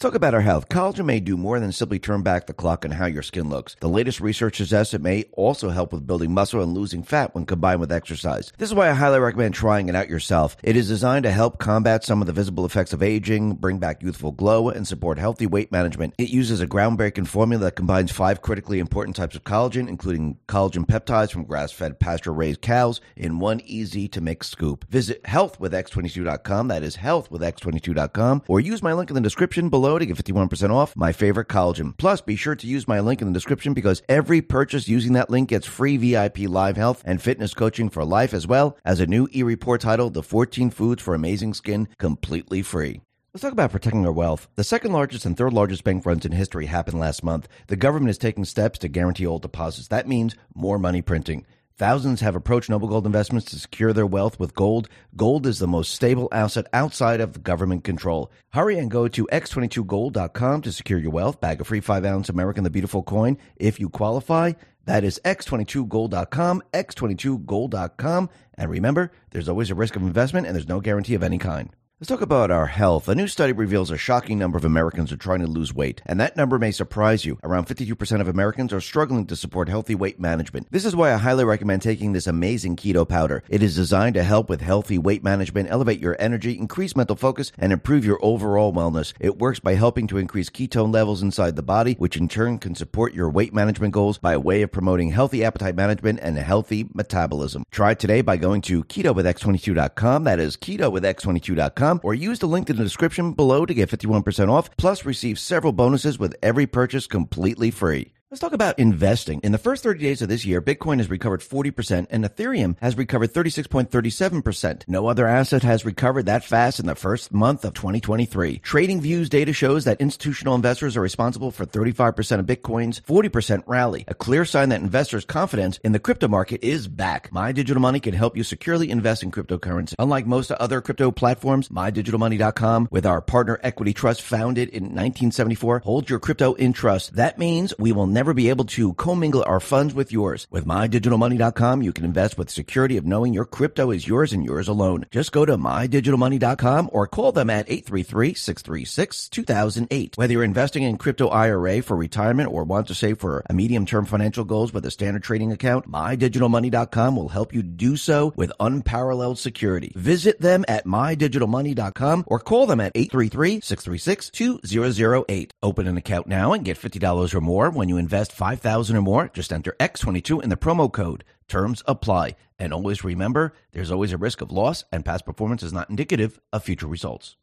Let's talk about our health. Collagen may do more than simply turn back the clock on how your skin looks. The latest research suggests it may also help with building muscle and losing fat when combined with exercise. This is why I highly recommend trying it out yourself. It is designed to help combat some of the visible effects of aging, bring back youthful glow, and support healthy weight management. It uses a groundbreaking formula that combines five critically important types of collagen, including collagen peptides from grass-fed pasture-raised cows, in one easy-to-mix scoop. Visit healthwithx22.com. That is healthwithx22.com, or use my link in the description below to get 51% off my favorite collagen. Plus, be sure to use my link in the description because every purchase using that link gets free VIP live health and fitness coaching for life as well as a new e-report titled The 14 Foods for Amazing Skin completely free. Let's talk about protecting our wealth. The second largest and third largest bank runs in history happened last month. The government is taking steps to guarantee old deposits. That means more money printing. Thousands have approached Noble Gold Investments to secure their wealth with gold. Gold is the most stable asset outside of government control. Hurry and go to x22gold.com to secure your wealth. Bag a free 5 ounce American the Beautiful coin if you qualify. That is x22gold.com, x22gold.com. And remember, there's always a risk of investment and there's no guarantee of any kind. Let's talk about our health. A new study reveals a shocking number of Americans are trying to lose weight, and that number may surprise you. Around 52% of Americans are struggling to support healthy weight management. This is why I highly recommend taking this amazing keto powder. It is designed to help with healthy weight management, elevate your energy, increase mental focus, and improve your overall wellness. It works by helping to increase ketone levels inside the body, which in turn can support your weight management goals by a way of promoting healthy appetite management and healthy metabolism. Try it today by going to ketowithx22.com. That is ketowithx22.com or use the link in the description below to get 51% off, plus receive several bonuses with every purchase completely free. Let's talk about investing. In the first 30 days of this year, Bitcoin has recovered 40% and Ethereum has recovered 36.37%. No other asset has recovered that fast in the first month of 2023. Trading Views data shows that institutional investors are responsible for 35% of Bitcoin's 40% rally, a clear sign that investors' confidence in the crypto market is back. My Digital Money can help you securely invest in cryptocurrency. Unlike most other crypto platforms, MyDigitalMoney.com, with our partner Equity Trust founded in 1974, holds your crypto in trust. That means we will never never be able to commingle our funds with yours. With mydigitalmoney.com, you can invest with security of knowing your crypto is yours and yours alone. Just go to mydigitalmoney.com or call them at 833-636-2008. Whether you're investing in crypto IRA for retirement or want to save for a medium-term financial goals with a standard trading account, mydigitalmoney.com will help you do so with unparalleled security. Visit them at mydigitalmoney.com or call them at 833-636-2008. Open an account now and get $50 or more when you invest invest 5000 or more, just enter X22 in the promo code. Terms apply. And always remember, there's always a risk of loss, and past performance is not indicative of future results.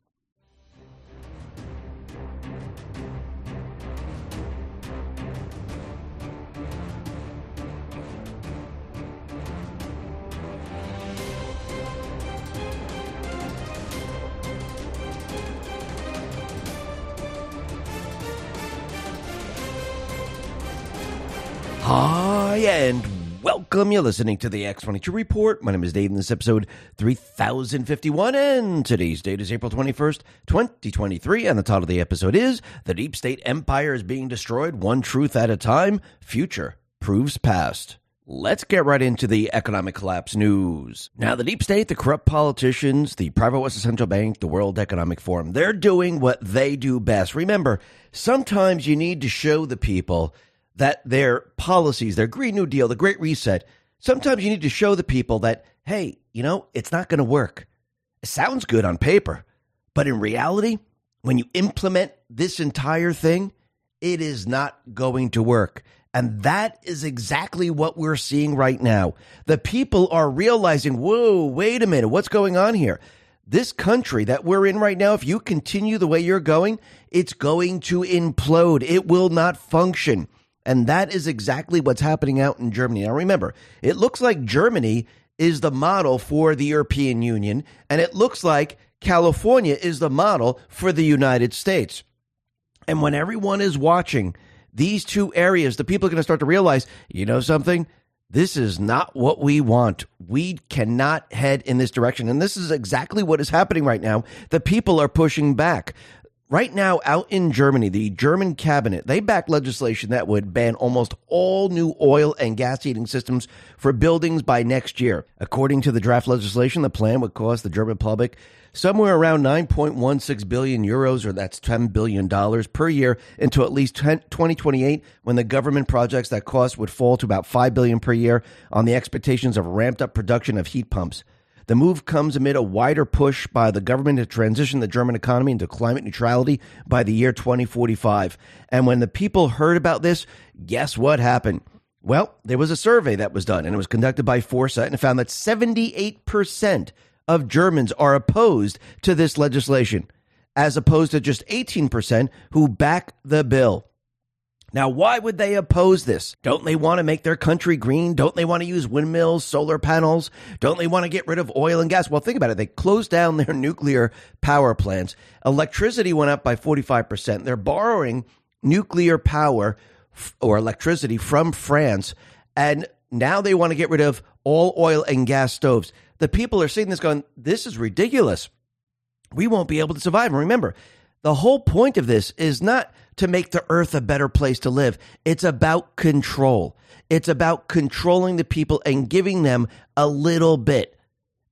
Hi, and welcome. You're listening to the X22 Report. My name is Dave, and this episode 3051, and today's date is April 21st, 2023, and the title of the episode is The Deep State Empire is Being Destroyed One Truth at a Time. Future Proves Past. Let's get right into the economic collapse news. Now, the deep state, the corrupt politicians, the private Western Central Bank, the World Economic Forum, they're doing what they do best. Remember, sometimes you need to show the people that their policies, their Green New Deal, the Great Reset, sometimes you need to show the people that, hey, you know, it's not going to work. It sounds good on paper, but in reality, when you implement this entire thing, it is not going to work. And that is exactly what we're seeing right now. The people are realizing, whoa, wait a minute, what's going on here? This country that we're in right now, if you continue the way you're going, it's going to implode. It will not function. And that is exactly what's happening out in Germany. Now, remember, it looks like Germany is the model for the European Union, and it looks like California is the model for the United States. And when everyone is watching these two areas, the people are going to start to realize, you know something? This is not what we want. We cannot head in this direction. And this is exactly what is happening right now. The people are pushing back. Right now, out in Germany, the German cabinet, they back legislation that would ban almost all new oil and gas heating systems for buildings by next year. According to the draft legislation, the plan would cost the German public somewhere around 9.16 billion euros, or that's $10 billion per year until at least 10, 2028, when the government projects that cost would fall to about 5 billion per year on the expectations of ramped up production of heat pumps. The move comes amid a wider push by the government to transition the German economy into climate neutrality by the year 2045. And when the people heard about this, guess what happened? Well, there was a survey that was done, and it was conducted by Foresight, and it found that 78% of Germans are opposed to this legislation, as opposed to just 18% who back the bill. Now, why would they oppose this? Don't they want to make their country green? Don't they want to use windmills, solar panels? Don't they want to get rid of oil and gas? Well, think about it. They closed down their nuclear power plants. Electricity went up by 45%. They're borrowing nuclear power or electricity from France. And now they want to get rid of all oil and gas stoves. The people are seeing this going, this is ridiculous. We won't be able to survive. And remember, the whole point of this is not to make the earth a better place to live. It's about control. It's about controlling the people and giving them a little bit.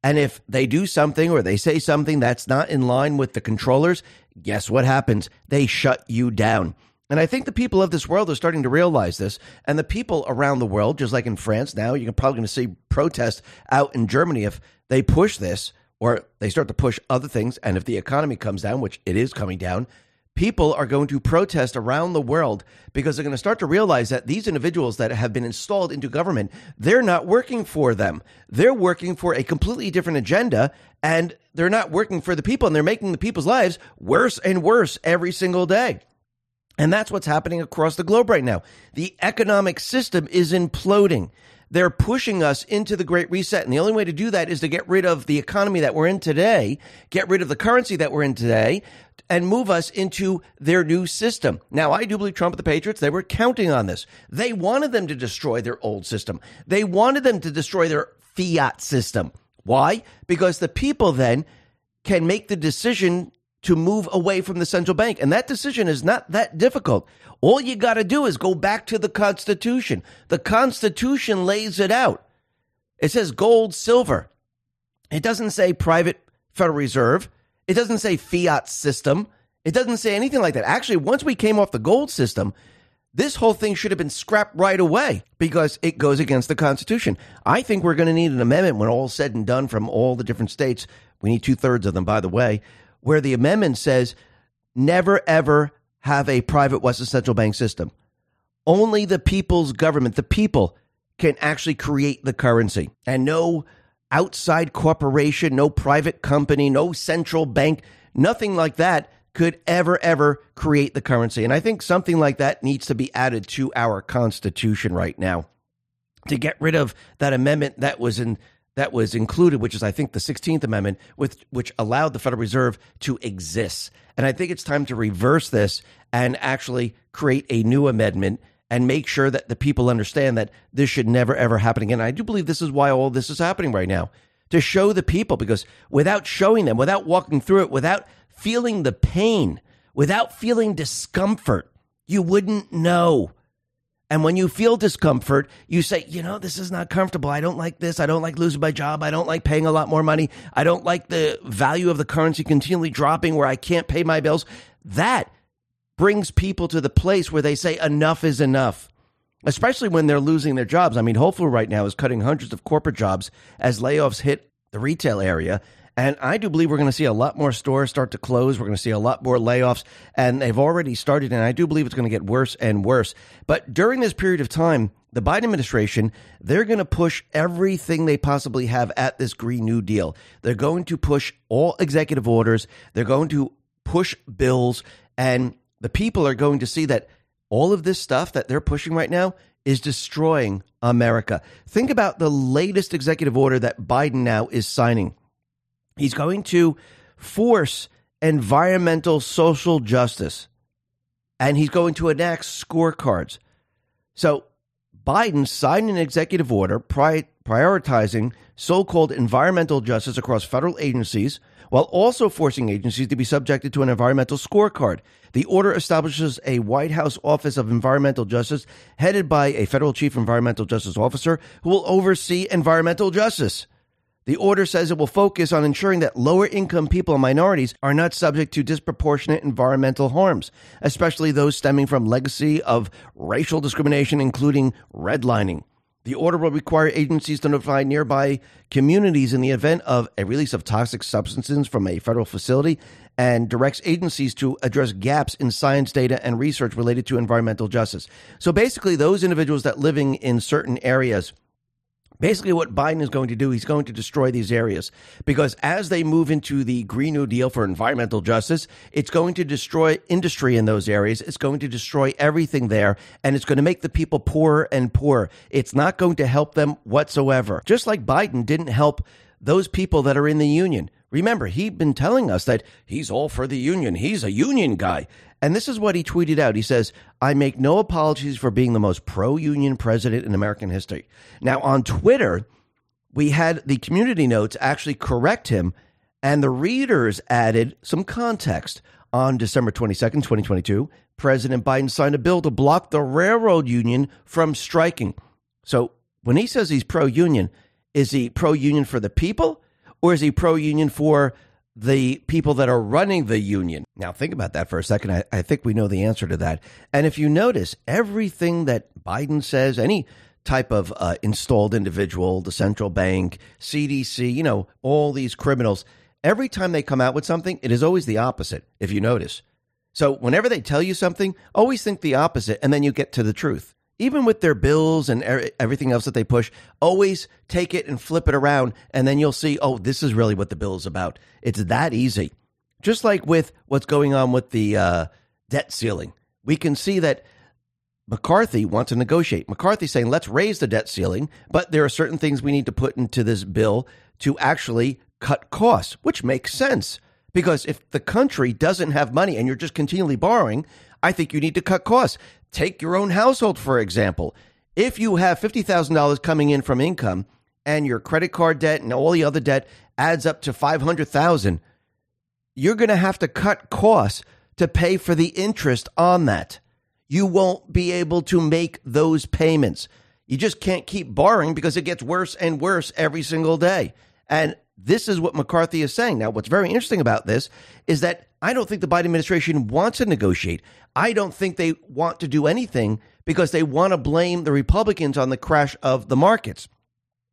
And if they do something or they say something that's not in line with the controllers, guess what happens? They shut you down. And I think the people of this world are starting to realize this. And the people around the world, just like in France now, you're probably going to see protests out in Germany if they push this or they start to push other things. And if the economy comes down, which it is coming down, people are going to protest around the world because they're going to start to realize that these individuals that have been installed into government, they're not working for them. They're working for a completely different agenda and they're not working for the people and they're making the people's lives worse and worse every single day. And that's what's happening across the globe right now. The economic system is imploding. They're pushing us into the Great Reset. And the only way to do that is to get rid of the economy that we're in today, get rid of the currency that we're in today, and move us into their new system. Now, I do believe Trump and the Patriots, they were counting on this. They wanted them to destroy their old system. They wanted them to destroy their fiat system. Why? Because the people then can make the decision to move away from the central bank. And that decision is not that difficult. All you got to do is go back to the Constitution. The Constitution lays it out. It says gold, silver. It doesn't say private Federal Reserve. It doesn't say fiat system. It doesn't say anything like that. Actually, once we came off the gold system, this whole thing should have been scrapped right away because it goes against the Constitution. I think we're going to need an amendment when all's said and done from all the different states. We need two thirds of them, by the way, where the amendment says never ever have a private Western central bank system. Only the people's government, the people, can actually create the currency. And no outside corporation, no private company, no central bank, nothing like that could ever, ever create the currency. And I think something like that needs to be added to our Constitution right now to get rid of that amendment that was in that was included, which is, I think, the 16th Amendment, with, which allowed the Federal Reserve to exist. And I think it's time to reverse this and actually create a new amendment and make sure that the people understand that this should never, ever happen again. I do believe this is why all this is happening right now to show the people, because without showing them, without walking through it, without feeling the pain, without feeling discomfort, you wouldn't know. And when you feel discomfort, you say, you know, this is not comfortable. I don't like this. I don't like losing my job. I don't like paying a lot more money. I don't like the value of the currency continually dropping where I can't pay my bills. That brings people to the place where they say enough is enough, especially when they're losing their jobs. I mean, Foods right now is cutting hundreds of corporate jobs as layoffs hit the retail area. And I do believe we're going to see a lot more stores start to close. We're going to see a lot more layoffs, and they've already started. And I do believe it's going to get worse and worse. But during this period of time, the Biden administration, they're going to push everything they possibly have at this Green New Deal. They're going to push all executive orders, they're going to push bills, and the people are going to see that all of this stuff that they're pushing right now is destroying America. Think about the latest executive order that Biden now is signing. He's going to force environmental social justice and he's going to enact scorecards. So Biden signed an executive order pri- prioritizing so called environmental justice across federal agencies while also forcing agencies to be subjected to an environmental scorecard. The order establishes a White House Office of Environmental Justice headed by a federal chief environmental justice officer who will oversee environmental justice. The order says it will focus on ensuring that lower income people and minorities are not subject to disproportionate environmental harms, especially those stemming from legacy of racial discrimination, including redlining. The order will require agencies to notify nearby communities in the event of a release of toxic substances from a federal facility and directs agencies to address gaps in science data and research related to environmental justice. So basically, those individuals that living in certain areas Basically, what Biden is going to do, he's going to destroy these areas because as they move into the Green New Deal for environmental justice, it's going to destroy industry in those areas. It's going to destroy everything there, and it's going to make the people poorer and poorer. It's not going to help them whatsoever. Just like Biden didn't help those people that are in the union. Remember, he'd been telling us that he's all for the union. He's a union guy. And this is what he tweeted out. He says, I make no apologies for being the most pro union president in American history. Now, on Twitter, we had the community notes actually correct him, and the readers added some context. On December 22nd, 2022, President Biden signed a bill to block the railroad union from striking. So when he says he's pro union, is he pro union for the people or is he pro union for the people that are running the union. Now, think about that for a second. I, I, think we know the answer to that. And if you notice, everything that Biden says, any type of uh, installed individual, the central bank, CDC, you know, all these criminals, every time they come out with something, it is always the opposite, if you notice. So whenever they tell you something, always think the opposite, and then you get to the truth even with their bills and everything else that they push, always take it and flip it around, and then you'll see, oh, this is really what the bill is about. It's that easy. Just like with what's going on with the uh, debt ceiling, we can see that McCarthy wants to negotiate. McCarthy saying, let's raise the debt ceiling, but there are certain things we need to put into this bill to actually cut costs, which makes sense. Because if the country doesn't have money and you're just continually borrowing, I think you need to cut costs. Take your own household, for example. If you have $50,000 coming in from income and your credit card debt and all the other debt adds up to 500,000, you're going to have to cut costs to pay for the interest on that. You won't be able to make those payments. You just can't keep borrowing because it gets worse and worse every single day. And this is what McCarthy is saying. Now, what's very interesting about this is that I don't think the Biden administration wants to negotiate. I don't think they want to do anything because they want to blame the Republicans on the crash of the markets.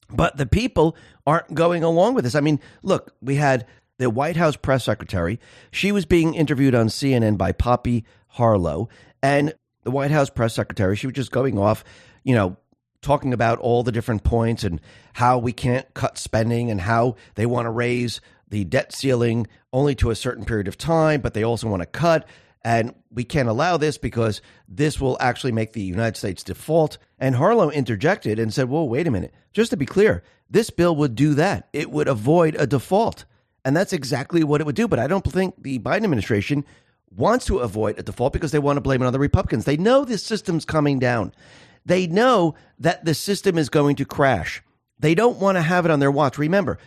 But the people aren't going along with this. I mean, look, we had the White House press secretary. She was being interviewed on CNN by Poppy Harlow. And the White House press secretary, she was just going off, you know, talking about all the different points and how we can't cut spending and how they want to raise the debt ceiling only to a certain period of time, but they also want to cut. And we can't allow this because this will actually make the United States default. And Harlow interjected and said, Well, wait a minute. Just to be clear, this bill would do that. It would avoid a default. And that's exactly what it would do. But I don't think the Biden administration wants to avoid a default because they want to blame it on the Republicans. They know this system's coming down. They know that the system is going to crash. They don't want to have it on their watch. Remember,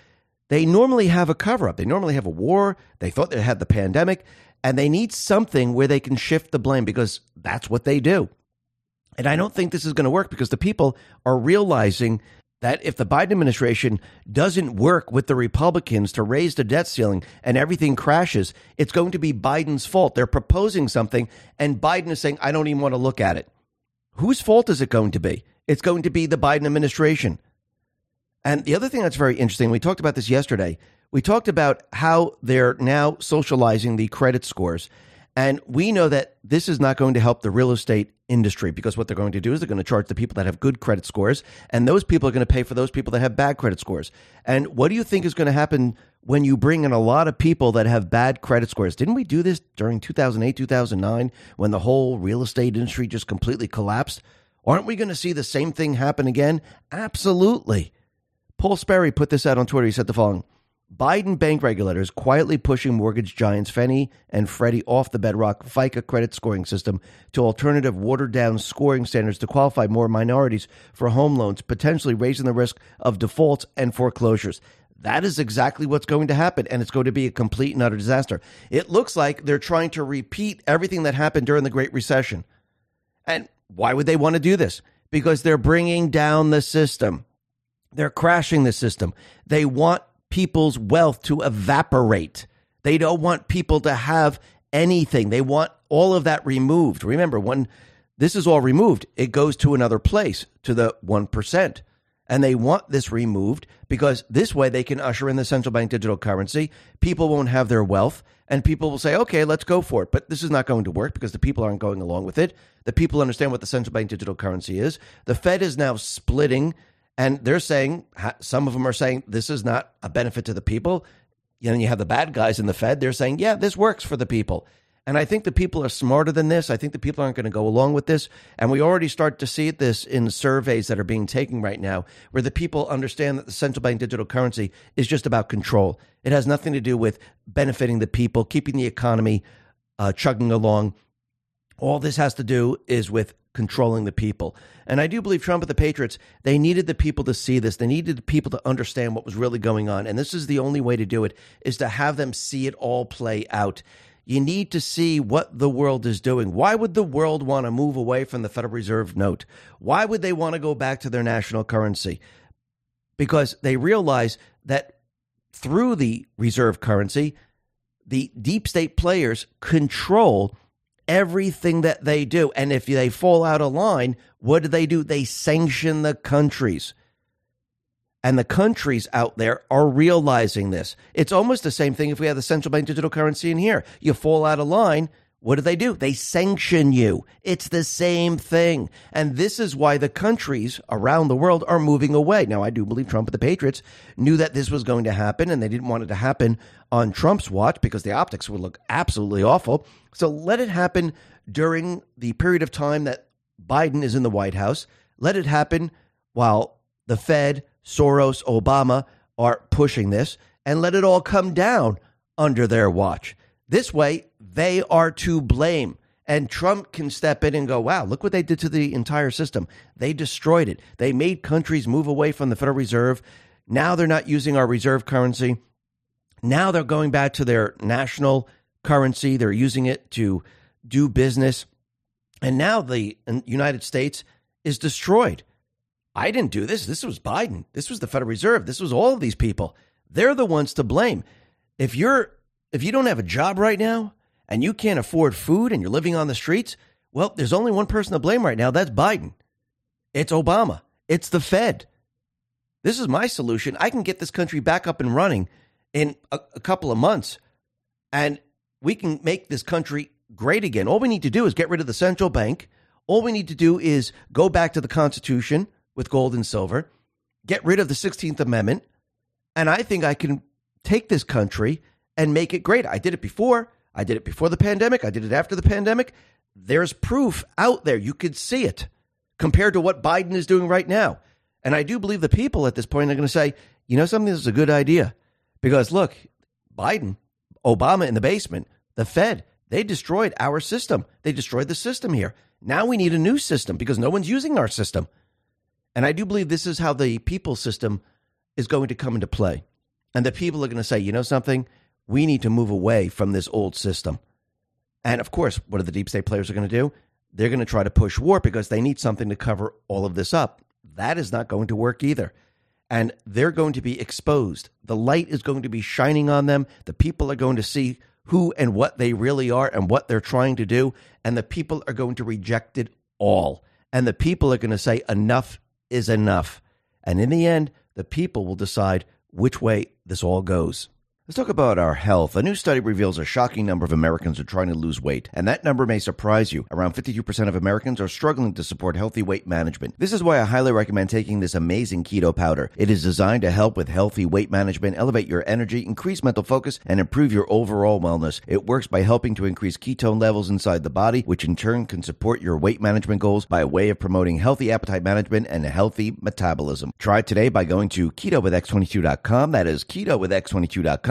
they normally have a cover up. They normally have a war. They thought they had the pandemic, and they need something where they can shift the blame because that's what they do. And I don't think this is going to work because the people are realizing that if the Biden administration doesn't work with the Republicans to raise the debt ceiling and everything crashes, it's going to be Biden's fault. They're proposing something, and Biden is saying, I don't even want to look at it. Whose fault is it going to be? It's going to be the Biden administration. And the other thing that's very interesting, we talked about this yesterday. We talked about how they're now socializing the credit scores. And we know that this is not going to help the real estate industry because what they're going to do is they're going to charge the people that have good credit scores, and those people are going to pay for those people that have bad credit scores. And what do you think is going to happen when you bring in a lot of people that have bad credit scores? Didn't we do this during 2008, 2009 when the whole real estate industry just completely collapsed? Aren't we going to see the same thing happen again? Absolutely. Paul Sperry put this out on Twitter. He said the following Biden bank regulators quietly pushing mortgage giants Fannie and Freddie off the bedrock FICO credit scoring system to alternative watered down scoring standards to qualify more minorities for home loans, potentially raising the risk of defaults and foreclosures. That is exactly what's going to happen, and it's going to be a complete and utter disaster. It looks like they're trying to repeat everything that happened during the Great Recession. And why would they want to do this? Because they're bringing down the system. They're crashing the system. They want people's wealth to evaporate. They don't want people to have anything. They want all of that removed. Remember, when this is all removed, it goes to another place, to the 1%. And they want this removed because this way they can usher in the central bank digital currency. People won't have their wealth, and people will say, okay, let's go for it. But this is not going to work because the people aren't going along with it. The people understand what the central bank digital currency is. The Fed is now splitting and they're saying, some of them are saying this is not a benefit to the people. And then you have the bad guys in the Fed. They're saying, yeah, this works for the people. And I think the people are smarter than this. I think the people aren't going to go along with this. And we already start to see this in surveys that are being taken right now, where the people understand that the central bank digital currency is just about control. It has nothing to do with benefiting the people, keeping the economy uh, chugging along. All this has to do is with controlling the people. And I do believe Trump and the Patriots, they needed the people to see this. They needed the people to understand what was really going on. And this is the only way to do it is to have them see it all play out. You need to see what the world is doing. Why would the world want to move away from the Federal Reserve note? Why would they want to go back to their national currency? Because they realize that through the reserve currency, the deep state players control everything that they do. And if they fall out of line, what do they do? They sanction the countries. And the countries out there are realizing this. It's almost the same thing if we have the central bank digital currency in here. You fall out of line, what do they do? They sanction you. It's the same thing. And this is why the countries around the world are moving away. Now, I do believe Trump and the Patriots knew that this was going to happen and they didn't want it to happen on Trump's watch because the optics would look absolutely awful. So let it happen during the period of time that Biden is in the White House. Let it happen while the Fed, Soros, Obama are pushing this and let it all come down under their watch. This way, they are to blame. And Trump can step in and go, wow, look what they did to the entire system. They destroyed it. They made countries move away from the Federal Reserve. Now they're not using our reserve currency. Now they're going back to their national currency. They're using it to do business. And now the United States is destroyed. I didn't do this. This was Biden. This was the Federal Reserve. This was all of these people. They're the ones to blame. If you're if you don't have a job right now and you can't afford food and you're living on the streets, well, there's only one person to blame right now. That's Biden. It's Obama. It's the Fed. This is my solution. I can get this country back up and running in a, a couple of months and we can make this country great again. All we need to do is get rid of the central bank. All we need to do is go back to the Constitution with gold and silver, get rid of the 16th Amendment, and I think I can take this country and make it great. I did it before. I did it before the pandemic. I did it after the pandemic. There's proof out there. You could see it compared to what Biden is doing right now. And I do believe the people at this point are going to say, you know, something this is a good idea. Because look, Biden, Obama in the basement, the Fed, they destroyed our system. They destroyed the system here. Now we need a new system because no one's using our system. And I do believe this is how the people system is going to come into play. And the people are going to say, you know something? we need to move away from this old system. And of course, what are the deep state players are going to do? They're going to try to push war because they need something to cover all of this up. That is not going to work either. And they're going to be exposed. The light is going to be shining on them. The people are going to see who and what they really are and what they're trying to do. And the people are going to reject it all. And the people are going to say, enough is enough. And in the end, the people will decide which way this all goes. Let's talk about our health. A new study reveals a shocking number of Americans are trying to lose weight, and that number may surprise you. Around 52% of Americans are struggling to support healthy weight management. This is why I highly recommend taking this amazing keto powder. It is designed to help with healthy weight management, elevate your energy, increase mental focus, and improve your overall wellness. It works by helping to increase ketone levels inside the body, which in turn can support your weight management goals by way of promoting healthy appetite management and healthy metabolism. Try it today by going to ketowithx22.com. That is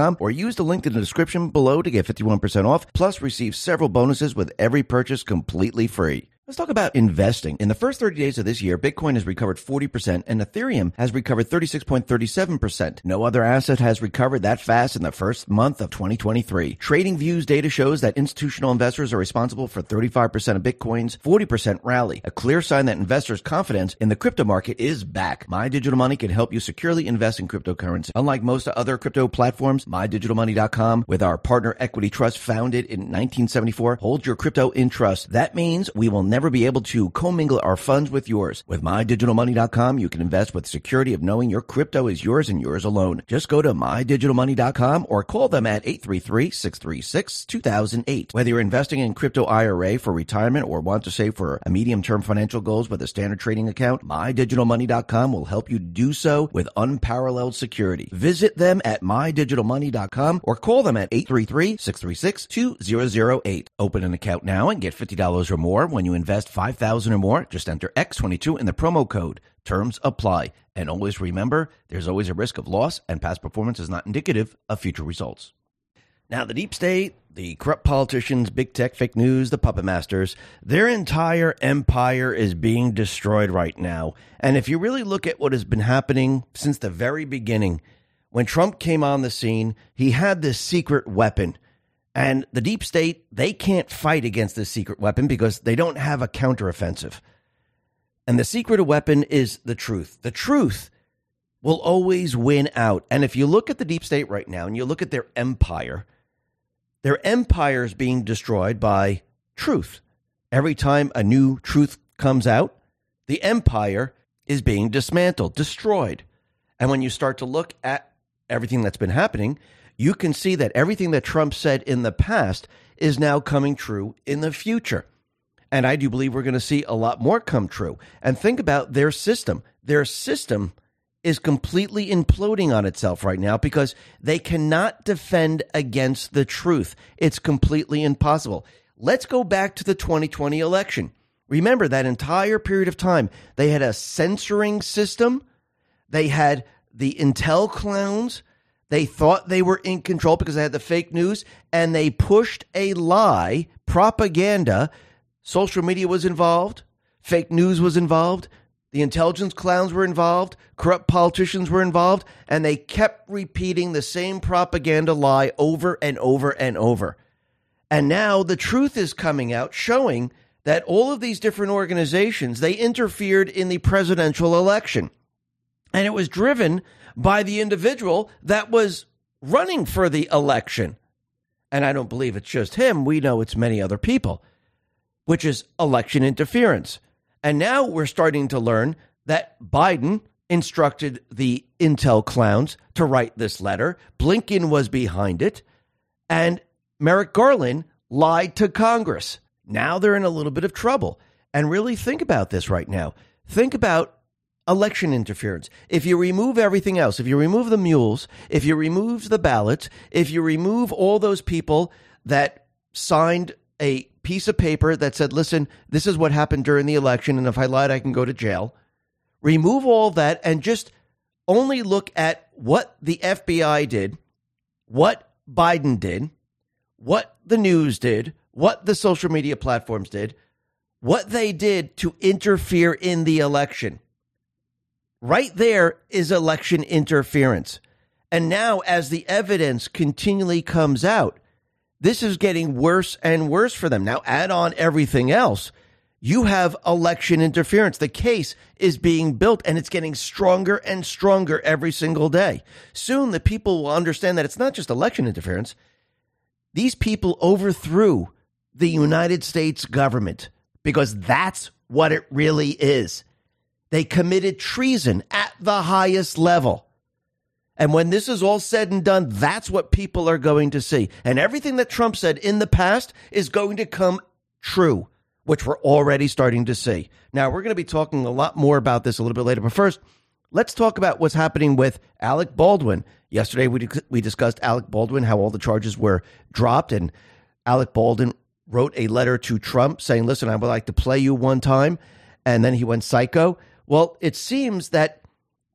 ketowithx22.com or use the link in the description below to get 51% off, plus receive several bonuses with every purchase completely free. Let's talk about investing. In the first 30 days of this year, Bitcoin has recovered 40% and Ethereum has recovered 36.37%. No other asset has recovered that fast in the first month of 2023. Trading Views data shows that institutional investors are responsible for 35% of Bitcoin's 40% rally, a clear sign that investors' confidence in the crypto market is back. My Digital Money can help you securely invest in cryptocurrency. Unlike most other crypto platforms, MyDigitalMoney.com, with our partner Equity Trust founded in 1974, holds your crypto in trust. That means we will never be able to commingle our funds with yours. With MyDigitalMoney.com, you can invest with security of knowing your crypto is yours and yours alone. Just go to MyDigitalMoney.com or call them at 833-636-2008. Whether you're investing in crypto IRA for retirement or want to save for a medium-term financial goals with a standard trading account, MyDigitalMoney.com will help you do so with unparalleled security. Visit them at MyDigitalMoney.com or call them at 833-636-2008. Open an account now and get $50 or more when you invest invest 5000 or more, just enter X22 in the promo code. Terms apply. And always remember, there's always a risk of loss, and past performance is not indicative of future results. Now, the deep state, the corrupt politicians, big tech, fake news, the puppet masters, their entire empire is being destroyed right now. And if you really look at what has been happening since the very beginning, when Trump came on the scene, he had this secret weapon and the deep state, they can't fight against this secret weapon because they don't have a counteroffensive. And the secret weapon is the truth. The truth will always win out. And if you look at the deep state right now and you look at their empire, their empire is being destroyed by truth. Every time a new truth comes out, the empire is being dismantled, destroyed. And when you start to look at everything that's been happening, you can see that everything that Trump said in the past is now coming true in the future. And I do believe we're going to see a lot more come true. And think about their system. Their system is completely imploding on itself right now because they cannot defend against the truth. It's completely impossible. Let's go back to the 2020 election. Remember that entire period of time, they had a censoring system, they had the intel clowns they thought they were in control because they had the fake news and they pushed a lie, propaganda. Social media was involved, fake news was involved, the intelligence clowns were involved, corrupt politicians were involved, and they kept repeating the same propaganda lie over and over and over. And now the truth is coming out showing that all of these different organizations they interfered in the presidential election. And it was driven by the individual that was running for the election. And I don't believe it's just him. We know it's many other people, which is election interference. And now we're starting to learn that Biden instructed the intel clowns to write this letter. Blinken was behind it. And Merrick Garland lied to Congress. Now they're in a little bit of trouble. And really think about this right now. Think about election interference. If you remove everything else, if you remove the mules, if you remove the ballots, if you remove all those people that signed a piece of paper that said, listen, this is what happened during the election, and if I lied, I can go to jail. Remove all that and just only look at what the FBI did, what Biden did, what the news did, what the social media platforms did, what they did to interfere in the election. Right there is election interference. And now, as the evidence continually comes out, this is getting worse and worse for them. Now, add on everything else. You have election interference. The case is being built and it's getting stronger and stronger every single day. Soon, the people will understand that it's not just election interference. These people overthrew the United States government because that's what it really is. They committed treason at the highest level. And when this is all said and done, that's what people are going to see. And everything that Trump said in the past is going to come true, which we're already starting to see. Now, we're going to be talking a lot more about this a little bit later. But first, let's talk about what's happening with Alec Baldwin. Yesterday, we, we discussed Alec Baldwin, how all the charges were dropped. And Alec Baldwin wrote a letter to Trump saying, listen, I would like to play you one time. And then he went psycho. Well, it seems that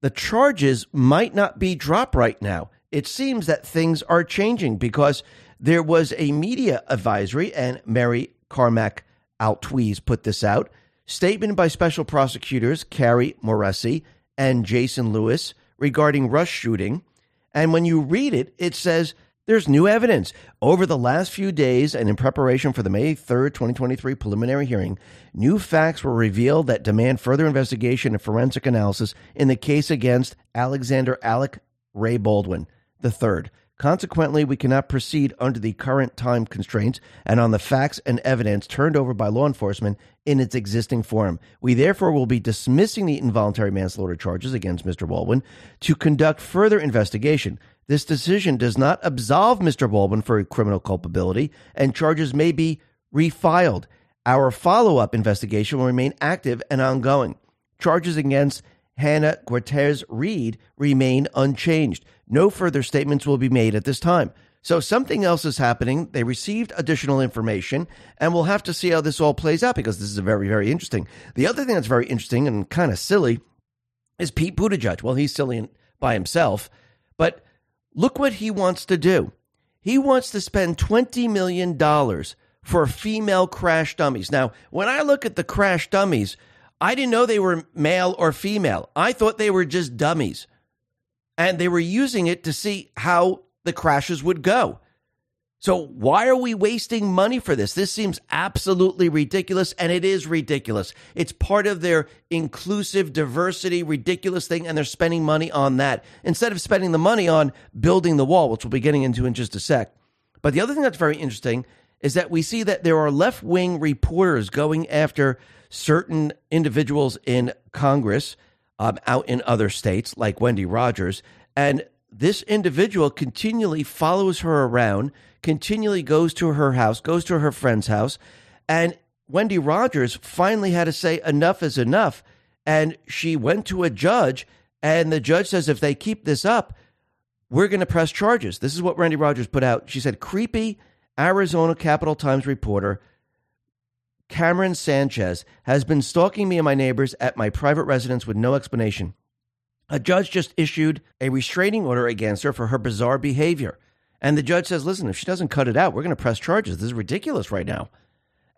the charges might not be dropped right now. It seems that things are changing because there was a media advisory, and Mary Carmack Altwies put this out. Statement by special prosecutors Kari Morrissey and Jason Lewis regarding Rust shooting. And when you read it, it says there's new evidence. Over the last few days and in preparation for the May 3rd, 2023 preliminary hearing, new facts were revealed that demand further investigation and forensic analysis in the case against Alexander Alec Ray Baldwin III. Consequently, we cannot proceed under the current time constraints and on the facts and evidence turned over by law enforcement in its existing form. We therefore will be dismissing the involuntary manslaughter charges against Mr. Baldwin to conduct further investigation. This decision does not absolve Mr. Baldwin for criminal culpability, and charges may be refiled. Our follow up investigation will remain active and ongoing. Charges against Hannah Gutierrez Reed remain unchanged. No further statements will be made at this time. So something else is happening. They received additional information, and we'll have to see how this all plays out because this is very, very interesting. The other thing that's very interesting and kind of silly is Pete Buttigieg. Well, he's silly by himself, but Look what he wants to do. He wants to spend $20 million for female crash dummies. Now, when I look at the crash dummies, I didn't know they were male or female. I thought they were just dummies. And they were using it to see how the crashes would go. So, why are we wasting money for this? This seems absolutely ridiculous, and it is ridiculous. It's part of their inclusive diversity, ridiculous thing, and they're spending money on that instead of spending the money on building the wall, which we'll be getting into in just a sec. But the other thing that's very interesting is that we see that there are left wing reporters going after certain individuals in Congress um, out in other states, like Wendy Rogers. And this individual continually follows her around, continually goes to her house, goes to her friend's house, and Wendy Rogers finally had to say enough is enough. And she went to a judge, and the judge says, if they keep this up, we're going to press charges. This is what Wendy Rogers put out. She said, creepy Arizona Capitol Times reporter Camryn Sanchez has been stalking me and my neighbors at my private residence with no explanation. A judge just issued a restraining order against her for her bizarre behavior. And the judge says, listen, if she doesn't cut it out, we're going to press charges. This is ridiculous right now.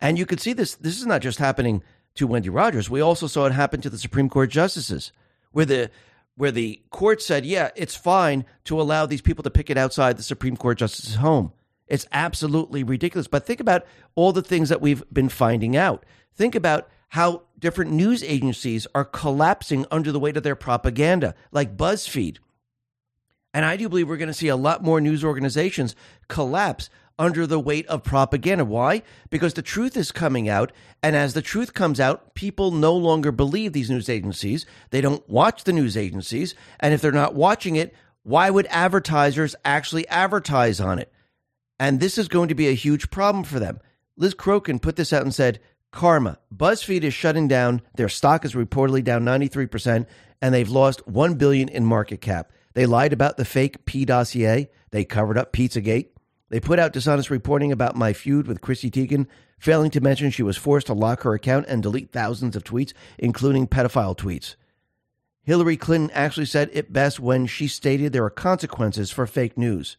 And you could see this. This is not just happening to Wendy Rogers. We also saw it happen to the Supreme Court justices, where the where the court said, yeah, it's fine to allow these people to picket outside the Supreme Court justice's home. It's absolutely ridiculous. But think about all the things that we've been finding out. Think about how different news agencies are collapsing under the weight of their propaganda, like BuzzFeed. And I do believe we're going to see a lot more news organizations collapse under the weight of propaganda. Why? Because the truth is coming out. And as the truth comes out, people no longer believe these news agencies. They don't watch the news agencies. And if they're not watching it, why would advertisers actually advertise on it? And this is going to be a huge problem for them. Liz Crokin put this out and said, Karma. BuzzFeed is shutting down. Their stock is reportedly down 93%, and they've lost 1 billion in market cap. They lied about the fake P dossier. They covered up Pizzagate. They put out dishonest reporting about my feud with Chrissy Teigen, failing to mention she was forced to lock her account and delete thousands of tweets, including pedophile tweets. Hillary Clinton actually said it best when she stated there are consequences for fake news.